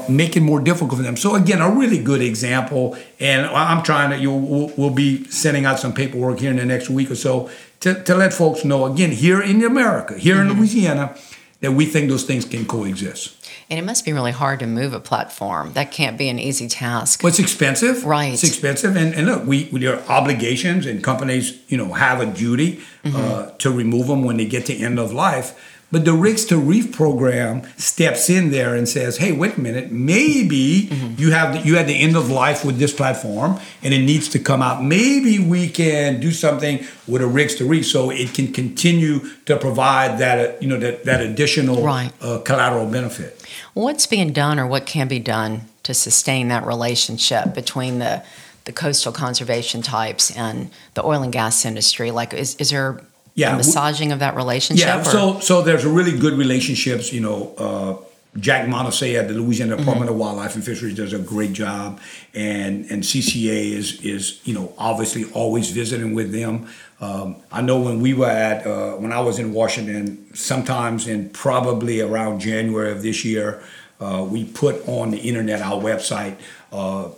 making more difficult for them. So again, a really good example, and I'm trying to. You we'll, we'll be sending out some paperwork here in the next week or so to, to let folks know again here in America, here mm-hmm. in Louisiana, that we think those things can coexist. And it must be really hard to move a platform. That can't be an easy task. Well, it's expensive. Right. It's expensive. And, and look, we, we there are obligations, and companies, you know, have a duty mm-hmm. uh, to remove them when they get to end of life. But the Rigs to Reef program steps in there and says, "Hey, wait a minute. Maybe mm-hmm. you have the, you had the end of life with this platform, and it needs to come out. Maybe we can do something with a Rigs to Reef so it can continue to provide that you know that that additional right. uh, collateral benefit." What's being done, or what can be done to sustain that relationship between the the coastal conservation types and the oil and gas industry? Like, is is there yeah, massaging of that relationship? Yeah, or? so so there's a really good relationships. You know, uh, Jack Montoucet at the Louisiana mm-hmm. Department mm-hmm. of Wildlife and Fisheries does a great job, and and CCA is is you know obviously always visiting with them. Um, I know when we were at uh, when I was in Washington, sometimes in probably around January of this year, uh, we put on the internet our website. Uh,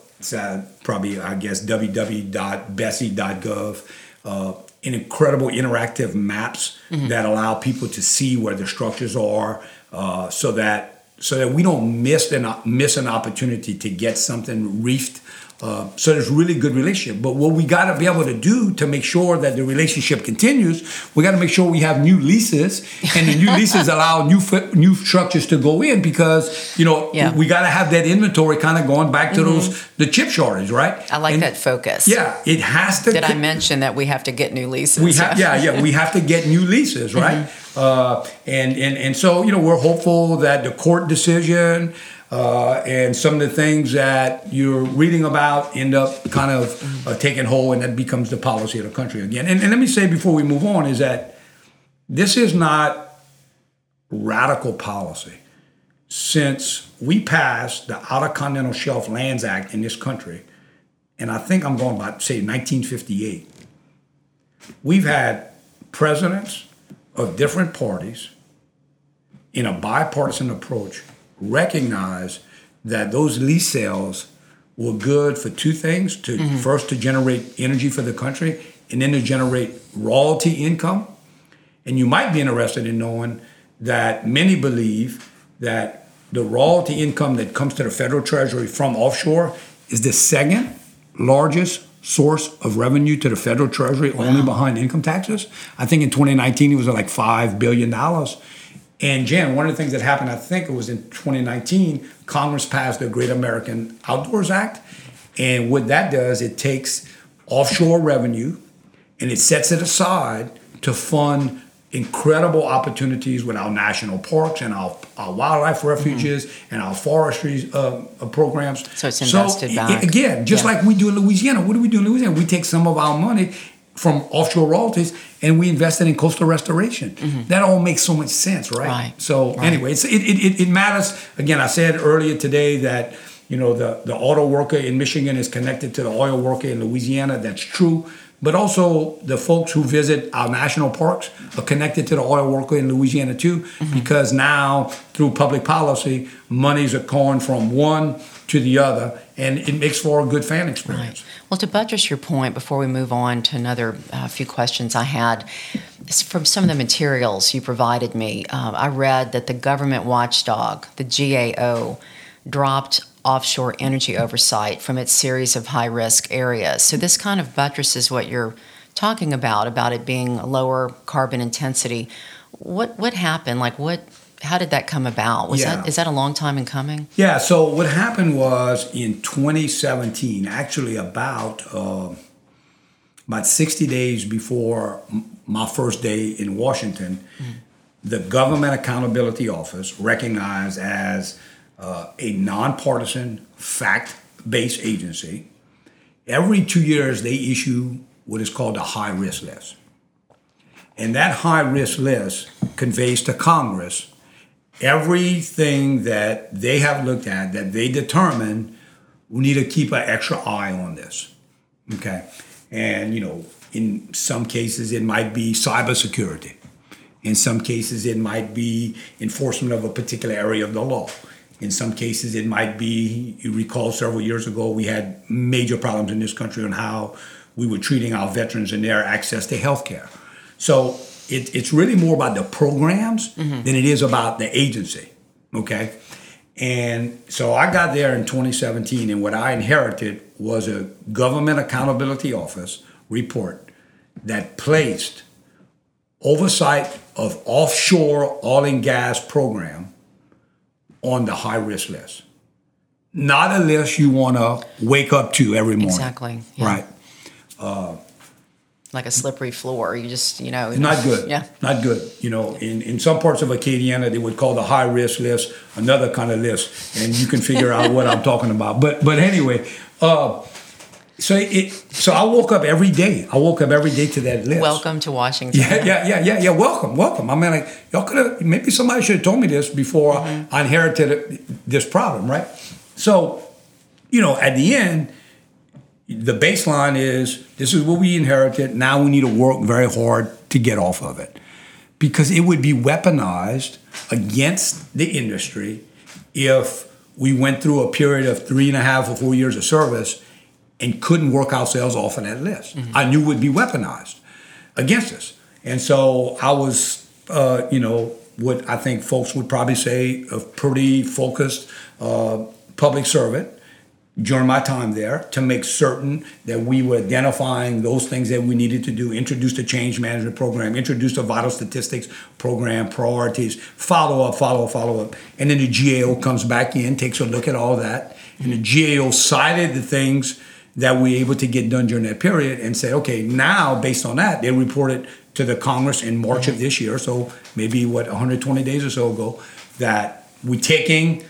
probably I guess www.bsee.gov. In incredible interactive maps mm-hmm. that allow people to see where the structures are, uh, so that so that we don't miss an miss an opportunity to get something reefed uh, so there's really good relationship. But what we got to be able to do to make sure that the relationship continues, we got to make sure we have new leases, and the new leases allow new new structures to go in because you know yeah. we got to have that inventory kind of going back to mm-hmm. those the chip shortage, right? I like and, that focus. Yeah, it has to. Did I mention that we have to get new leases? We have, yeah, yeah, we have to get new leases, right? Mm-hmm. Uh, and and and so you know we're hopeful that the court decision uh, and some of the things that you're reading about end up kind of uh, taking hold, and that becomes the policy of the country again. And, and let me say before we move on is that this is not radical policy. Since we passed the Outer Continental Shelf Lands Act in this country, and I think I'm going about say 1958, we've had presidents of different parties in a bipartisan approach recognize that those lease sales were good for two things to mm-hmm. first to generate energy for the country and then to generate royalty income and you might be interested in knowing that many believe that the royalty income that comes to the federal treasury from offshore is the second largest source of revenue to the federal treasury wow. only behind income taxes i think in 2019 it was like $5 billion and Jan, one of the things that happened, I think it was in 2019, Congress passed the Great American Outdoors Act. And what that does, it takes offshore revenue and it sets it aside to fund incredible opportunities with our national parks and our, our wildlife refuges mm-hmm. and our forestry uh, uh, programs. So it's invested so, back. Again, just yeah. like we do in Louisiana. What do we do in Louisiana? We take some of our money from offshore royalties and we invested in coastal restoration. Mm-hmm. That all makes so much sense, right? right. So right. anyway, it, it, it matters. Again, I said earlier today that you know the, the auto worker in Michigan is connected to the oil worker in Louisiana. That's true. but also the folks who visit our national parks are connected to the oil worker in Louisiana too, mm-hmm. because now through public policy, monies are going from one to the other, and it makes for a good fan experience. Right. Well, to buttress your point, before we move on to another uh, few questions I had, from some of the materials you provided me, uh, I read that the government watchdog, the GAO, dropped offshore energy oversight from its series of high risk areas. So this kind of buttresses what you're talking about about it being lower carbon intensity. What what happened? Like what how did that come about? Was yeah. that is that a long time in coming? Yeah. So what happened was in 2017, actually about uh, about 60 days before my first day in Washington, mm-hmm. the Government Accountability Office, recognized as uh, a nonpartisan, fact based agency. Every two years, they issue what is called a high risk list. And that high risk list conveys to Congress everything that they have looked at that they determine we need to keep an extra eye on this. Okay. And, you know, in some cases, it might be cybersecurity. In some cases, it might be enforcement of a particular area of the law. In some cases, it might be, you recall several years ago, we had major problems in this country on how we were treating our veterans and their access to health care. So it, it's really more about the programs mm-hmm. than it is about the agency. Okay. And so I got there in 2017, and what I inherited was a government accountability office report that placed oversight of offshore oil and gas program on the high risk list. Not a list you want to wake up to every morning. Exactly. Yeah. Right. Uh, like a slippery floor. You just, you know. Not good. Yeah. Not good. You know, in, in some parts of Acadiana, they would call the high risk list another kind of list. And you can figure out what I'm talking about. But but anyway, uh, so it so I woke up every day. I woke up every day to that list. Welcome to Washington. Yeah, yeah, yeah, yeah, yeah. Welcome, welcome. I mean, like y'all could have maybe somebody should have told me this before mm-hmm. I inherited this problem, right? So, you know, at the end, the baseline is this is what we inherited. Now we need to work very hard to get off of it, because it would be weaponized against the industry if we went through a period of three and a half or four years of service and couldn't work ourselves off of that list. Mm-hmm. I knew would be weaponized against us. And so I was, uh, you know, what I think folks would probably say a pretty focused uh, public servant during my time there to make certain that we were identifying those things that we needed to do, introduce the change management program, introduce the vital statistics program, priorities, follow up, follow up, follow up. And then the GAO comes back in, takes a look at all that. And the GAO cited the things that we were able to get done during that period and say, okay, now based on that, they reported to the Congress in March of this year, so maybe what 120 days or so ago, that we're taking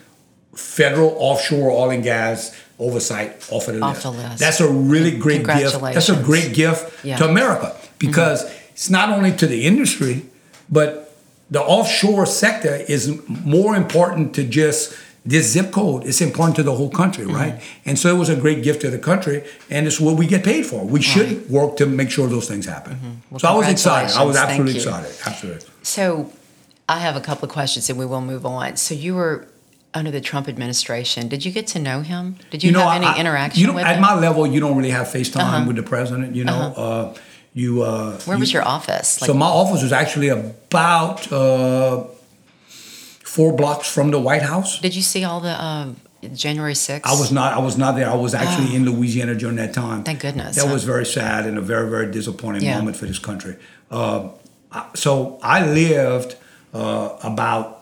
federal offshore oil and gas oversight off of the, off list. the list. That's a really great gift. That's a great gift yeah. to America because mm-hmm. it's not only to the industry, but the offshore sector is more important to just this zip code It's important to the whole country, mm-hmm. right? And so it was a great gift to the country, and it's what we get paid for. We should work to make sure those things happen. Mm-hmm. Well, so I was excited. I was absolutely excited. Absolutely. So I have a couple of questions, and we will move on. So you were under the Trump administration. Did you get to know him? Did you, you know, have any I, interaction you with at him? At my level, you don't really have FaceTime uh-huh. with the president. You know. Uh-huh. Uh, you, uh, Where was your office? Like, so my office was actually about uh, four blocks from the White House. Did you see all the um, January 6th? I was not. I was not there. I was actually oh. in Louisiana during that time. Thank goodness. That huh? was very sad and a very very disappointing yeah. moment for this country. Uh, so I lived uh, about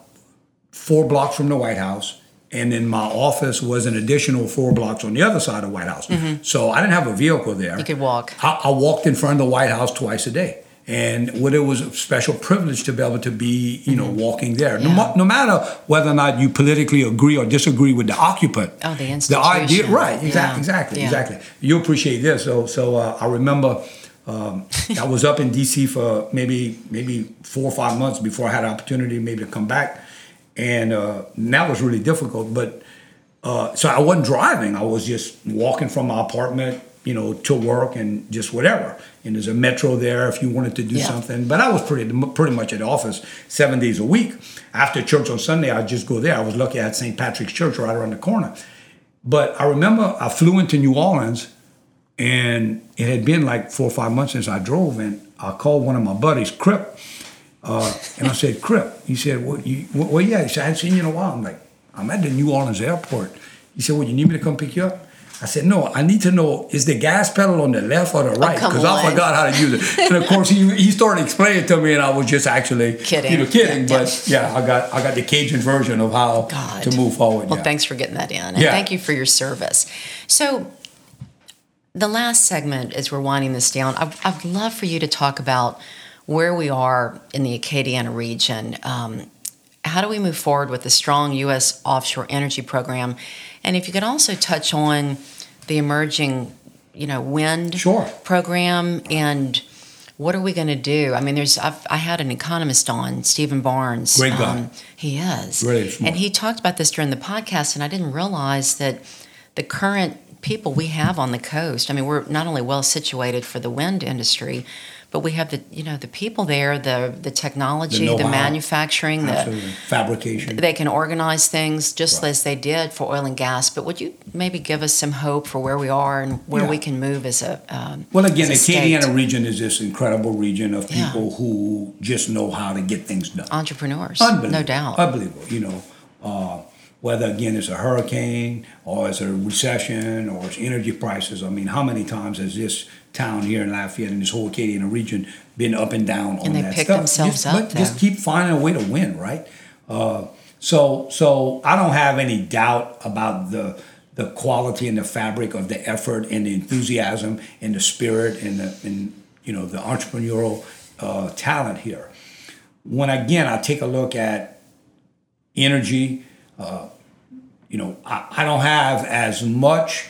four blocks from the White House. And then my office was an additional four blocks on the other side of the White House. Mm-hmm. So I didn't have a vehicle there. You could walk. I, I walked in front of the White House twice a day and what it was a special privilege to be able to be, you know, mm-hmm. walking there. Yeah. No, no, matter whether or not you politically agree or disagree with the occupant. Oh, the institution. The idea, right? Exactly, yeah. exactly, yeah. exactly. You appreciate this, so so uh, I remember. Um, I was up in D.C. for maybe maybe four or five months before I had an opportunity maybe to come back, and, uh, and that was really difficult. But uh, so I wasn't driving; I was just walking from my apartment you know, to work and just whatever. And there's a metro there if you wanted to do Yeah. something. But I was pretty pretty much at the office seven days a week. After church on Sunday, I'd just go there. I was lucky I had St. Patrick's Church right around the corner. But I remember I flew into New Orleans and it had been like four or five months since I drove, and I called one of my buddies, Crip, uh, and I said, Crip. He said, "What? You, well, well, yeah." He said, "I hadn't seen you in a while." I'm like, "I'm at the New Orleans airport." He said, "Well, you need me to come pick you up?" I said, "No, I need to know is the gas pedal on the left or the right Oh, because I forgot how to use it." And of course, he, he started explaining to me, and I was just actually Kidding. you know, kidding. Yeah. But yeah, I got I got the Cajun version of how God. to move forward. Well, yeah. thanks for getting that in. And thank you for your service. So, the last segment, as we're winding this down, I- I'd love for you to talk about where we are in the Acadiana region. Um, how do we move forward with the strong U.S. offshore energy program? And if you could also touch on the emerging, you know, wind Sure. program and what are we going to do? I mean, there's I've, I had an economist on, Stephen Barnes. Um, Great guy. he is. Really smart. And he talked about this during the podcast, and I didn't realize that the current people we have on the coast. I mean, we're not only well situated for the wind industry, but we have the you know the people there, the the technology, the, know-how. manufacturing, the fabrication. they can organize things just Right. as they did for oil and gas. But would you maybe give us some hope for where we are and where Yeah. we can move as a um, Well, again, the as a state? Acadiana region is this incredible region of Yeah. people who just know how to get things done. entrepreneurs, Unbelievable. no doubt. Unbelievable. You know, uh, whether again it's a hurricane or it's a recession or it's energy prices. I mean, how many times has this town here in Lafayette and this whole Acadiana region been up and down on And they that pick stuff? themselves just, up, just keep finding a way to win, right? Uh, so, so I don't have any doubt about the the quality and the fabric of the effort and the enthusiasm and the spirit and the and you know the entrepreneurial uh, talent here. When again I take a look at energy, uh, you know I, I don't have as much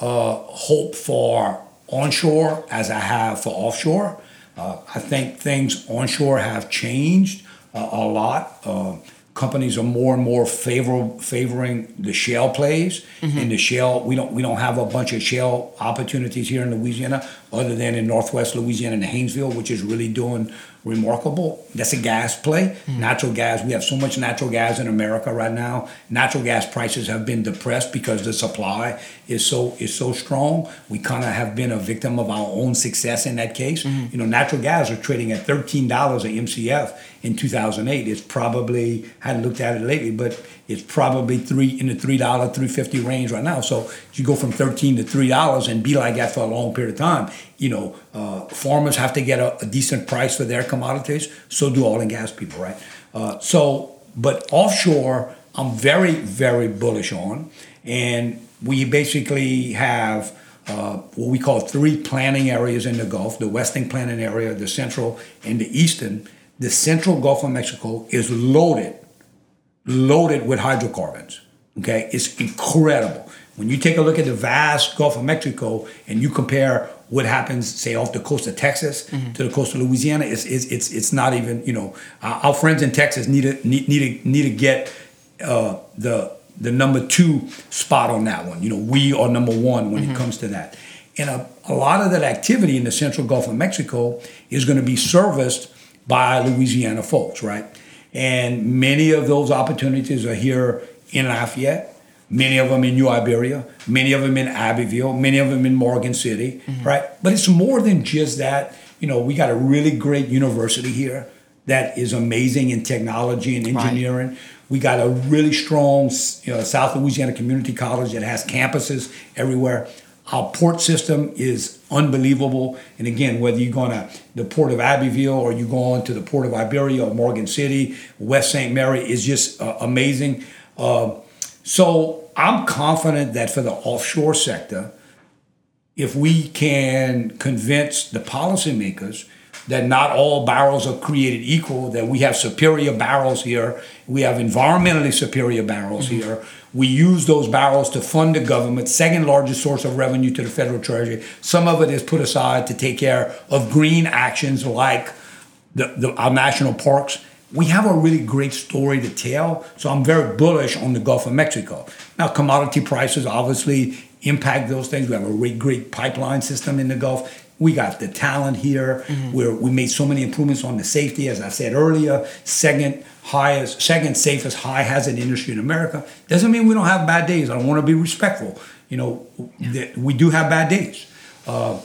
uh, hope for onshore as I have for offshore. Uh, I think things onshore have changed uh, a lot. Uh, companies are more and more favor, favoring the shale plays. And the shale, we don't we don't have a bunch of shale opportunities here in Louisiana, other than in Northwest Louisiana and Haynesville, which is really doing remarkable. That's a gas play. Hmm. Natural gas. We have so much natural gas in America right now. Natural gas prices have been depressed because the supply is so is so strong. We kind of have been a victim of our own success in that case. Hmm. You know, natural gas are trading at thirteen dollars a MCF in 2008. It's probably hadn't looked at it lately, but it's probably three in the three dollar three fifty range right now. So you go from thirteen to three dollars and be like that for a long period of time. You know, uh, farmers have to get a, a decent price for their commodities. So do oil and gas people, right? Uh, so, but offshore, I'm very very bullish on, and we basically have. Uh, what we call three planning areas in the Gulf: the Western planning area, the Central, and the Eastern. The Central Gulf of Mexico is loaded loaded with hydrocarbons. Okay, it's incredible. When you take a look at the vast Gulf of Mexico and you compare what happens, say, off the coast of Texas to the coast of Louisiana, it's, it's it's it's not even you know our, our friends in Texas need to need, need to need to get uh, the the number two spot on that one. You know, we are number one when it comes to that. And a, a lot of that activity in the central Gulf of Mexico is going to be serviced by Louisiana folks, right? And many of those opportunities are here in Lafayette, many of them in New Iberia, many of them in Abbeville, many of them in Morgan City, mm-hmm. right? But it's more than just that. You know, we got a really great university here that is amazing in technology and Right. engineering. We got a really strong you know, South Louisiana Community College that has campuses everywhere. Our port system is unbelievable. And again, whether you're going to the port of Abbeville or you're going to the port of Iberia or Morgan City, West St. Mary is just uh, amazing. Uh, so I'm confident that for the offshore sector, if we can convince the policymakers that not all barrels are created equal, that we have superior barrels here, we have environmentally superior barrels here. We use those barrels to fund the government, second largest source of revenue to the federal treasury. Some of it is put aside to take care of green actions like the, the, our national parks we have a really great story to tell. So I'm very bullish on the Gulf of Mexico. Now, commodity prices obviously impact those things. We have a really great pipeline system in the Gulf. We got the talent here. Mm-hmm. Where we made so many improvements on the safety, as I said earlier. Second highest, second safest high hazard industry in America. Doesn't mean we don't have bad days. I don't want to be respectful. You know, yeah. we do have bad days. Uh,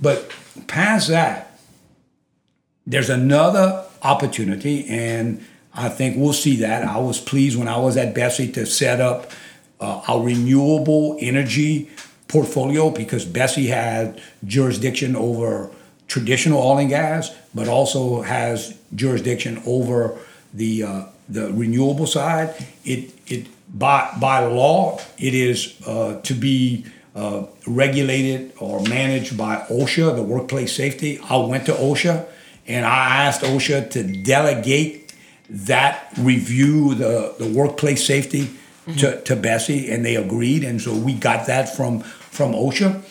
but past that, there's another opportunity, and I think we'll see that. I was pleased when I was at BSEE to set up uh, our renewable energy portfolio because BSEE had jurisdiction over traditional oil and gas, but also has jurisdiction over the uh, the renewable side. It it by by law it is uh, to be uh, regulated or managed by OSHA, the workplace safety. I went to OSHA and I asked OSHA to delegate that review, the, the workplace safety, mm-hmm. to, to BSEE, and they agreed. And so we got that from, from OSHA.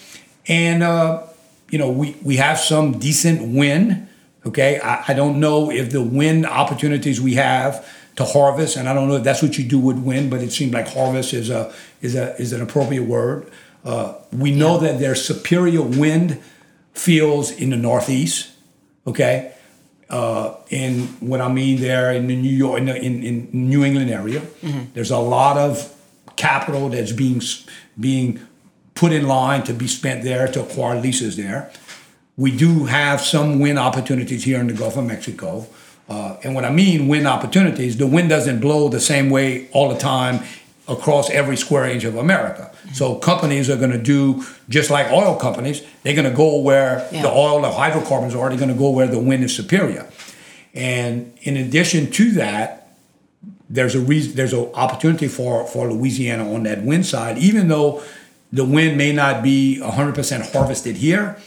And, uh, you know, we, we have some decent wind. Okay. I, I don't know if the wind opportunities we have to harvest, and I don't know if that's what you do with wind, but it seems like harvest is a is a is an appropriate word. Uh, we know yeah. that there's superior wind fields in the Northeast. Okay, uh, in what I mean there in the New York in, the, in, in New England area, mm-hmm. there's a lot of capital that's being being put in line to be spent there to acquire leases there. We do have some wind opportunities here in the Gulf of Mexico. Uh, and what I mean wind opportunities, the wind doesn't blow the same way all the time across every square inch of America. So companies are going to do just like oil companies. They're going to go where yeah. the oil, the hydrocarbons are. They're going to go where the wind is superior. And in addition to that, there's a reason, there's an opportunity for for Louisiana on that wind side, even though the wind may not be 100% harvested here,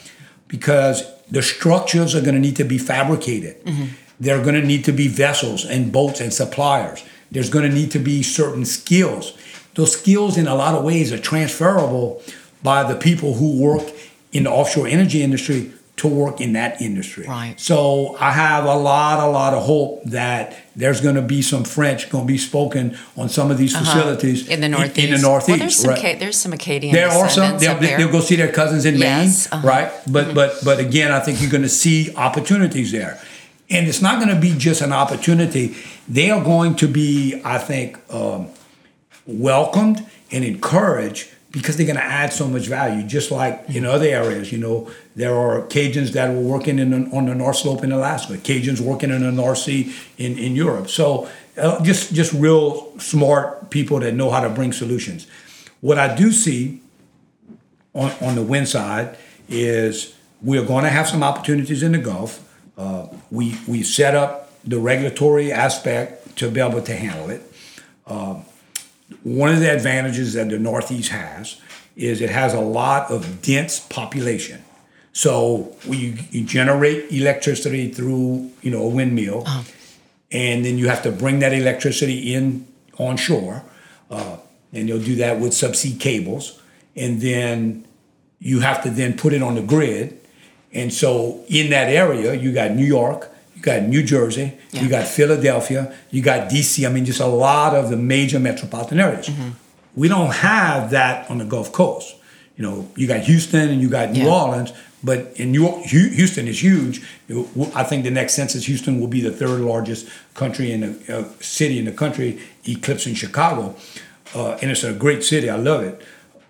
because the structures are going to need to be fabricated. Mm-hmm. There are going to need to be vessels and boats and suppliers. There's going to need to be certain skills those skills in a lot of ways are transferable by the people who work in the offshore energy industry to work in that industry. Right. So I have a lot, a lot of hope that there's going to be some French going to be spoken on some of these uh-huh. facilities in the northeast. In, in the northeast, well, there's some, right? Ca- there's some Acadian. There are some. They'll, they'll, go see their cousins in yes. Maine, uh-huh. right? But mm-hmm. but but again, I think you're going to see opportunities there, and it's not going to be just an opportunity. They are going to be, I think. Um, welcomed and encouraged because they're going to add so much value. Just like in mm-hmm. other areas, you know, there are Cajuns that were working in on the North Slope in Alaska, Cajuns working in the North Sea in, in Europe. So uh, just just real smart people that know how to bring solutions. What I do see on, on the wind side is we're going to have some opportunities in the Gulf. Uh, we we set up the regulatory aspect to be able to handle it. Uh, one of the advantages that the Northeast has is it has a lot of dense population. So you, you generate electricity through you know a windmill, uh-huh. and then you have to bring that electricity in onshore, uh, and you'll do that with subsea cables, and then you have to then put it on the grid. And so in that area, you got New York, you got New Jersey, yeah. you got Philadelphia, you got DC. I mean, just a lot of the major metropolitan areas. Mm-hmm. We don't have that on the Gulf Coast. You know, you got Houston and you got New yeah. Orleans, but in New Houston is huge. I think the next census, Houston will be the third largest country in the uh, city in the country, eclipsing Chicago. Uh, and it's a great city. I love it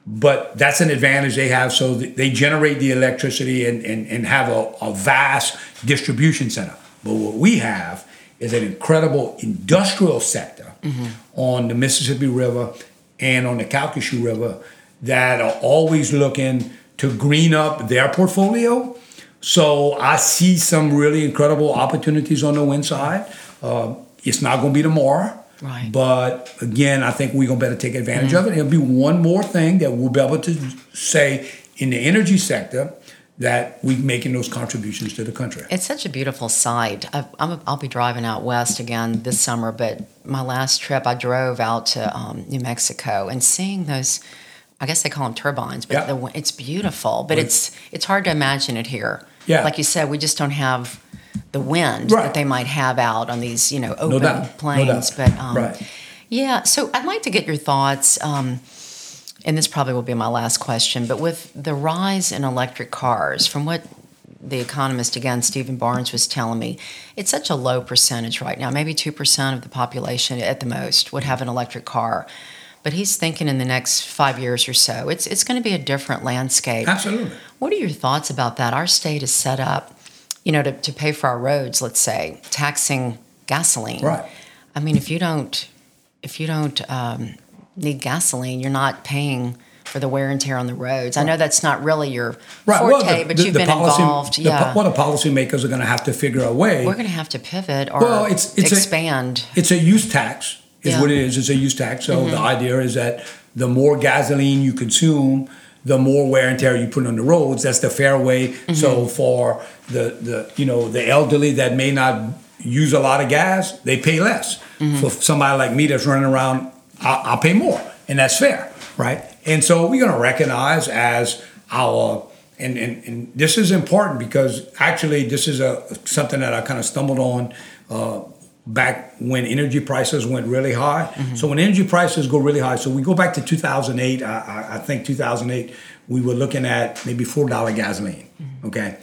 but that's an advantage they have. So they generate the electricity and, and, and have a, a vast distribution center. But what we have is an incredible industrial sector mm-hmm. on the Mississippi River and on the Calcasieu River that are always looking to green up their portfolio. So I see some really incredible opportunities on the wind side. Uh, it's not going to be tomorrow. Right. But again, I think we're going to better take advantage mm-hmm. of it. It'll be one more thing that we'll be able to say in the energy sector that we're making those contributions to the country. It's such a beautiful sight. i will be driving out west again this summer, but my last trip I drove out to um, New Mexico and seeing those. I guess they call them turbines, but yeah. the, it's beautiful. But it's it's hard to imagine it here. Yeah. Like you said, we just don't have the wind Right. that they might have out on these you know open doubt. No plains. doubt. But um, Right. yeah, so I'd like to get your thoughts. Um, and this probably will be my last question, but with the rise in electric cars, from what the economist again, Stephen Barnes, was telling me, it's such a low percentage right now. Maybe 2% of the population at the most would have an electric car. But he's thinking in the next five years or so, it's, it's going to be a different landscape. Absolutely. What are your thoughts about that? Our state is set up, you know, to, to pay for our roads, let's say, taxing gasoline. Right. I mean, if you don't, if you don't um, need gasoline, you're not paying for the wear and tear on the roads. I know that's not really your Right. forte, well, the, but the- you've the been policy, involved. yeah, well, the policymakers are going to have to figure a way. we're going to have to pivot or Well, it's- it's a- expand. It's a use tax, is Yeah. what it is. It's a use tax. So Mm-hmm. the idea is that the more gasoline you consume, the more wear and tear you put on the roads. That's the fair way. Mm-hmm. So for the the you know the elderly that may not use a lot of gas, they pay less. Mm-hmm. For somebody like me that's running around, I'll, I'll pay more, and that's fair, right? And so we're going to recognize as our and, and, and this is important because actually this is a something that I kind of stumbled on uh, back when energy prices went really high. So when energy prices go really high, so we go back to 2008. I, I, I think 2008 we were looking at maybe four dollar gasoline. Okay,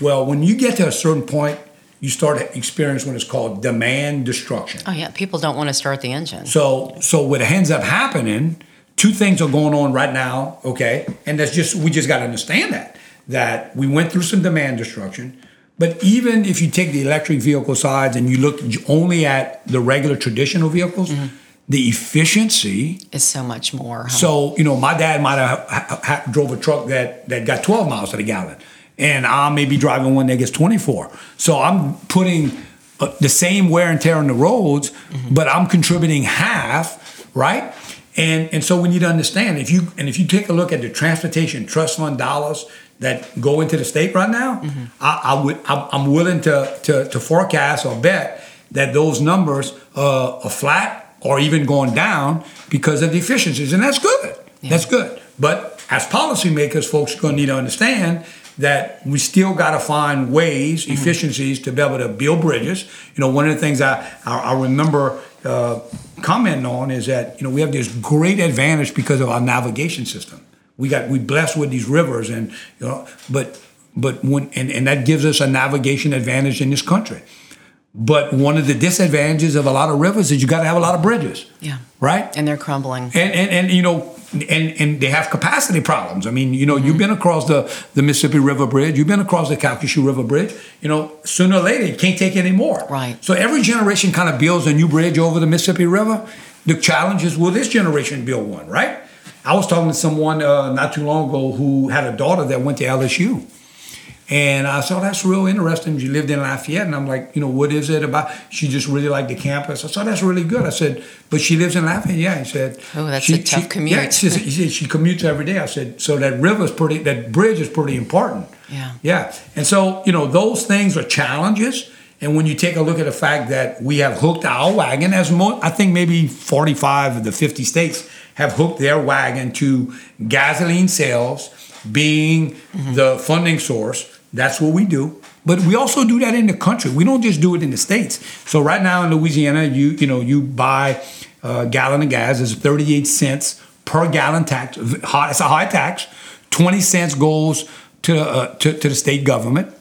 well when you get to a certain point, you start to experience what is called demand destruction. Oh yeah, people don't want to start the engine. So so what ends up happening, two things are going on right now, okay? And that's just we just got to understand that that we went through some demand destruction. But even if you take the electric vehicle sides and you look only at the regular traditional vehicles, mm-hmm. the efficiency. Is so much more. huh? So you know, my dad might have ha- ha- drove a truck that that got 12 miles to the gallon, and I may be driving one that gets 24. So I'm putting uh, the same wear and tear on the roads, but I'm contributing half, right? And and so we need to understand if you and if you take a look at the transportation trust fund dollars that go into the state right now, I, I would I'm willing to, to to forecast or bet that those numbers uh, are flat or even going down because of the efficiencies, and that's good. That's good. But as policymakers, folks are going to need to understand that we still got to find ways, efficiencies to be able to build bridges. You know, one of the things I I, I remember uh, commenting on is that you know we have this great advantage because of our navigation system. We got we blessed with these rivers, and you know, but but when and, and that gives us a navigation advantage in this country. But one of the disadvantages of a lot of rivers is you got to have a lot of bridges. Yeah. Right. and they're crumbling. And, and, and you know, and, and they have capacity problems. I mean, you know, Mm-hmm. you've been across the, the Mississippi River Bridge, you've been across the Calcasieu River Bridge. You know, sooner or later, you can't take any more. Right. So every generation kind of builds a new bridge over the Mississippi River. The challenge is, will this generation build one? Right. I was talking to someone uh, not too long ago who had a daughter that went to LSU. And I said, oh, that's real interesting. She lived in Lafayette. And I'm like, you know, what is it about? She just really liked the campus. I said, that's really good. I said, but she lives in Lafayette. Yeah. He said, Oh, that's she, a tough she- commute. Yeah, she, said- he she commutes every day. I said, so that river's pretty, that bridge is pretty important. Yeah. Yeah. And so, you know, those things are challenges. And when you take a look at the fact that we have hooked our wagon, as mo- I think maybe 45 of the 50 states have hooked their wagon to gasoline sales being mm-hmm. the funding source, that's what we do. But we also do that in the country. We don't just do it in the states. So right now in Louisiana, you you know you buy a gallon of gas is 38 cents per gallon tax. It's a high tax. 20 cents goes to uh, to, to the state government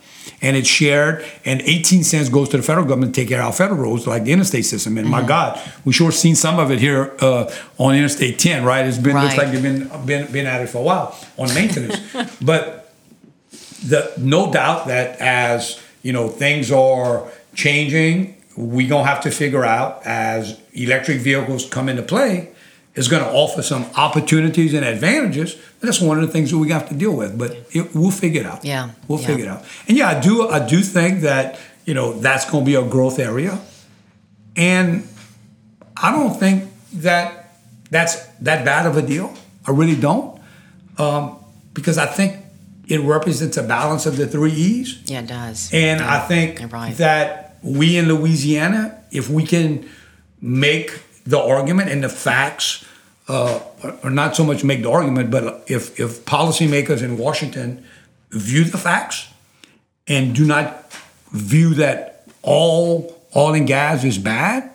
and it's shared, and 18 cents goes to the federal government to take care of our federal roads like the interstate system. And my God, we sure seen some of it here uh, on Interstate 10, right? It's been looks like they've been been been at it for a while on maintenance, but the no doubt that as you know things are changing, we gonna have to figure out as electric vehicles come into play, is gonna offer some opportunities and advantages. That's one of the things that we have to deal with, but it, we'll figure it out. Yeah, we'll yeah. figure it out. And yeah, I do I do think that you know that's gonna be a growth area, and I don't think that that's that bad of a deal. I really don't, um, because I think it represents a balance of the three E's. yeah, it does. And Yeah, I think right. that we in Louisiana, if we can make the argument and the facts, uh, or not so much make the argument, but if, if policymakers in Washington view the facts and do not view that all oil and gas is bad,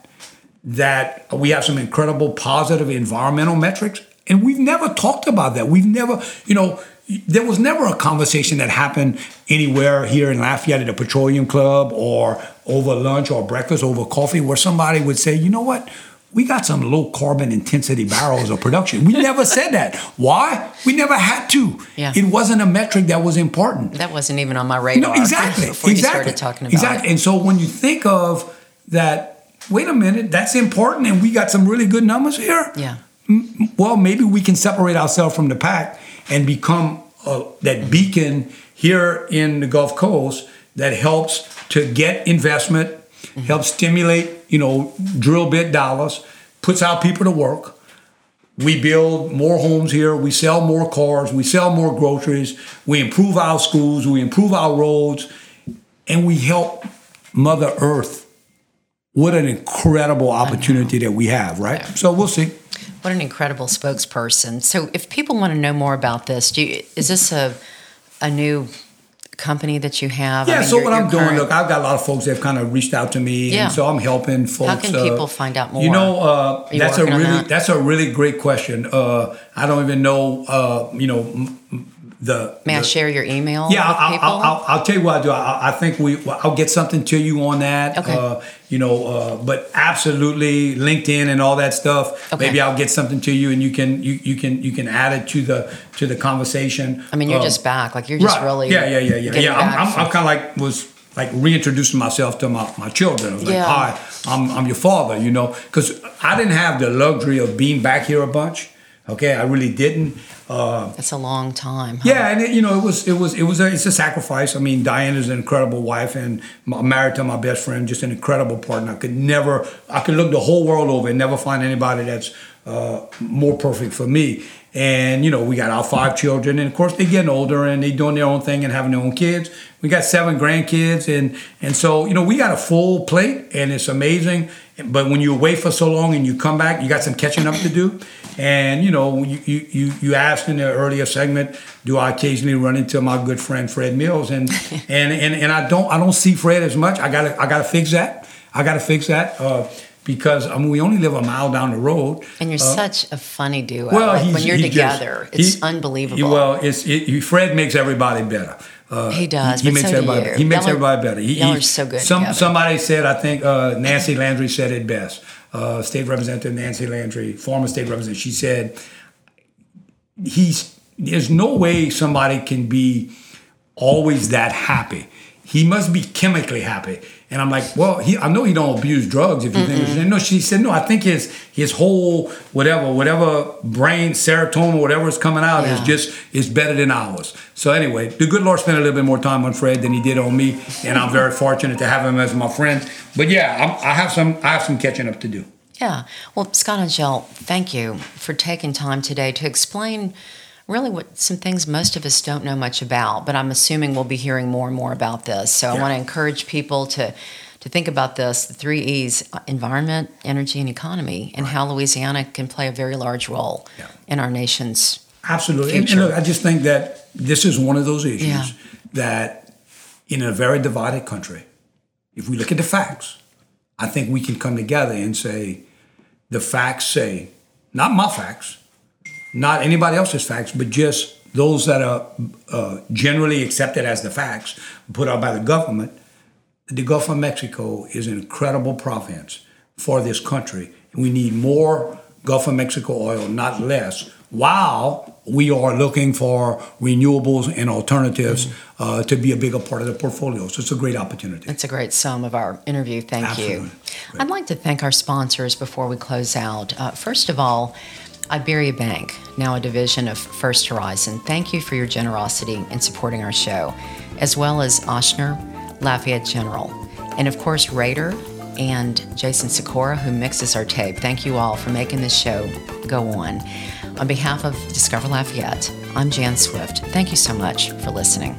that we have some incredible positive environmental metrics, and we've never talked about that. We've never, you know, there was never a conversation that happened anywhere here in Lafayette at a petroleum club or over lunch or breakfast over coffee where somebody would say, you know what? We got some low carbon intensity barrels of production. We never said that. Why? We never had to. Yeah. It wasn't a metric that was important. That wasn't even on my radar. No, exactly. Before exactly. you started talking about exactly. it. And so when you think of that, wait a minute, that's important, and we got some really good numbers here. Yeah. Well, maybe we can separate ourselves from the pack and become uh, that beacon here in the Gulf Coast that helps to get investment, Mm-hmm. helps stimulate, you know, drill bit dollars, puts our people to work. We build more homes here. We sell more cars. We sell more groceries. We improve our schools. We improve our roads, and we help Mother Earth. What an incredible opportunity that we have, right? So we'll see. What an incredible spokesperson. So, if people want to know more about this, do you, is this a a new company that you have? I Yeah, mean, so what I'm doing, look, I've got a lot of folks that have kind of reached out to me, Yeah. and so I'm helping folks. How can uh, people find out more? You know, uh, you that's a really that? that's a really great question. Uh, I don't even know, uh, you know, the. May I share your email Yeah, I'll. I'll, I'll, I'll tell you what I do. I, I think we, I'll get something to you on that. Okay. You know, uh, but absolutely LinkedIn and all that stuff. Okay. Maybe I'll get something to you, and you can you, you can you can add it to the to the conversation. I mean, you're Uh, just back. Like, you're just right. really. yeah yeah yeah yeah yeah. I'm, I'm, I'm kind of like was like reintroducing myself to my, my children. I was like, Yeah. hi, I'm I'm your father. You know, because I didn't have the luxury of being back here a bunch. Okay, I really didn't. Uh, That's a long time. huh? yeah, and it, you know, it was it was it was a, it's a sacrifice. I mean, Diane is an incredible wife, and married to my best friend, just an incredible partner. I could never, I could look the whole world over and never find anybody that's uh, more perfect for me. And you know, we got our five children, and of course, they're getting older and they're doing their own thing and having their own kids. We got seven grandkids, and and so you know, we got a full plate, and it's amazing. But when you're away for so long and you come back, you got some catching up to do. And you know, you you you, asked in the earlier segment, do I occasionally run into my good friend Fred Mills? And and, and and I don't I don't see Fred as much. I gotta I gotta fix that. I gotta fix that. Uh, because I mean, we only live a mile down the road. And you're Uh, such a funny duo. well, Like, when you're he just- together, it's he- unbelievable. he- well, it's it, he- Fred makes everybody better. Uh, He does, He, but makes so everybody. you. He makes Y'all everybody better. He, y'all he- are so good Some somebody said, I think uh, Nancy Landry said it best. Uh, State Representative Nancy Landry, former state representative, she said, "He's there's no way somebody can be always that happy. He must be chemically happy." And I'm like, well, he, I know he don't abuse drugs. If you think, no, she said, no, I think his his whole whatever whatever brain serotonin whatever is coming out is just is better than ours. So anyway, the good Lord spent a little bit more time on Fred than he did on me, and I'm very fortunate to have him as my friend. But yeah, I'm, I have some I have some catching up to do. Yeah. Well, Scott Angelle, thank you for taking time today to explain really what some things most of us don't know much about, but I'm assuming we'll be hearing more and more about this. So I want to encourage people to to think about this, the three E's, environment, energy, and economy, and how Louisiana can play a very large role Yeah. in our nation's Absolutely. And, and look, I just think that this is one of those issues Yeah. that in a very divided country, if we look at the facts, I think we can come together and say, the facts say, not my facts, not anybody else's facts, but just those that are uh, generally accepted as the facts put out by the government. The Gulf of Mexico is an incredible province for this country. We need more Gulf of Mexico oil, not less, while we are looking for renewables and alternatives uh, to be a bigger part of the portfolio. So it's a great opportunity. That's a great sum of our interview. Thank you. Absolutely. I'd like to thank our sponsors before we close out. Uh, first of all, Iberia Bank, now a division of First Horizon. Thank you for your generosity in supporting our show, as well as Ochsner, Lafayette General, and of course, Rader and Jason Sikora, who mixes our tape. Thank you all for making this show go on. On behalf of Discover Lafayette, I'm Jan Swift. Thank you so much for listening.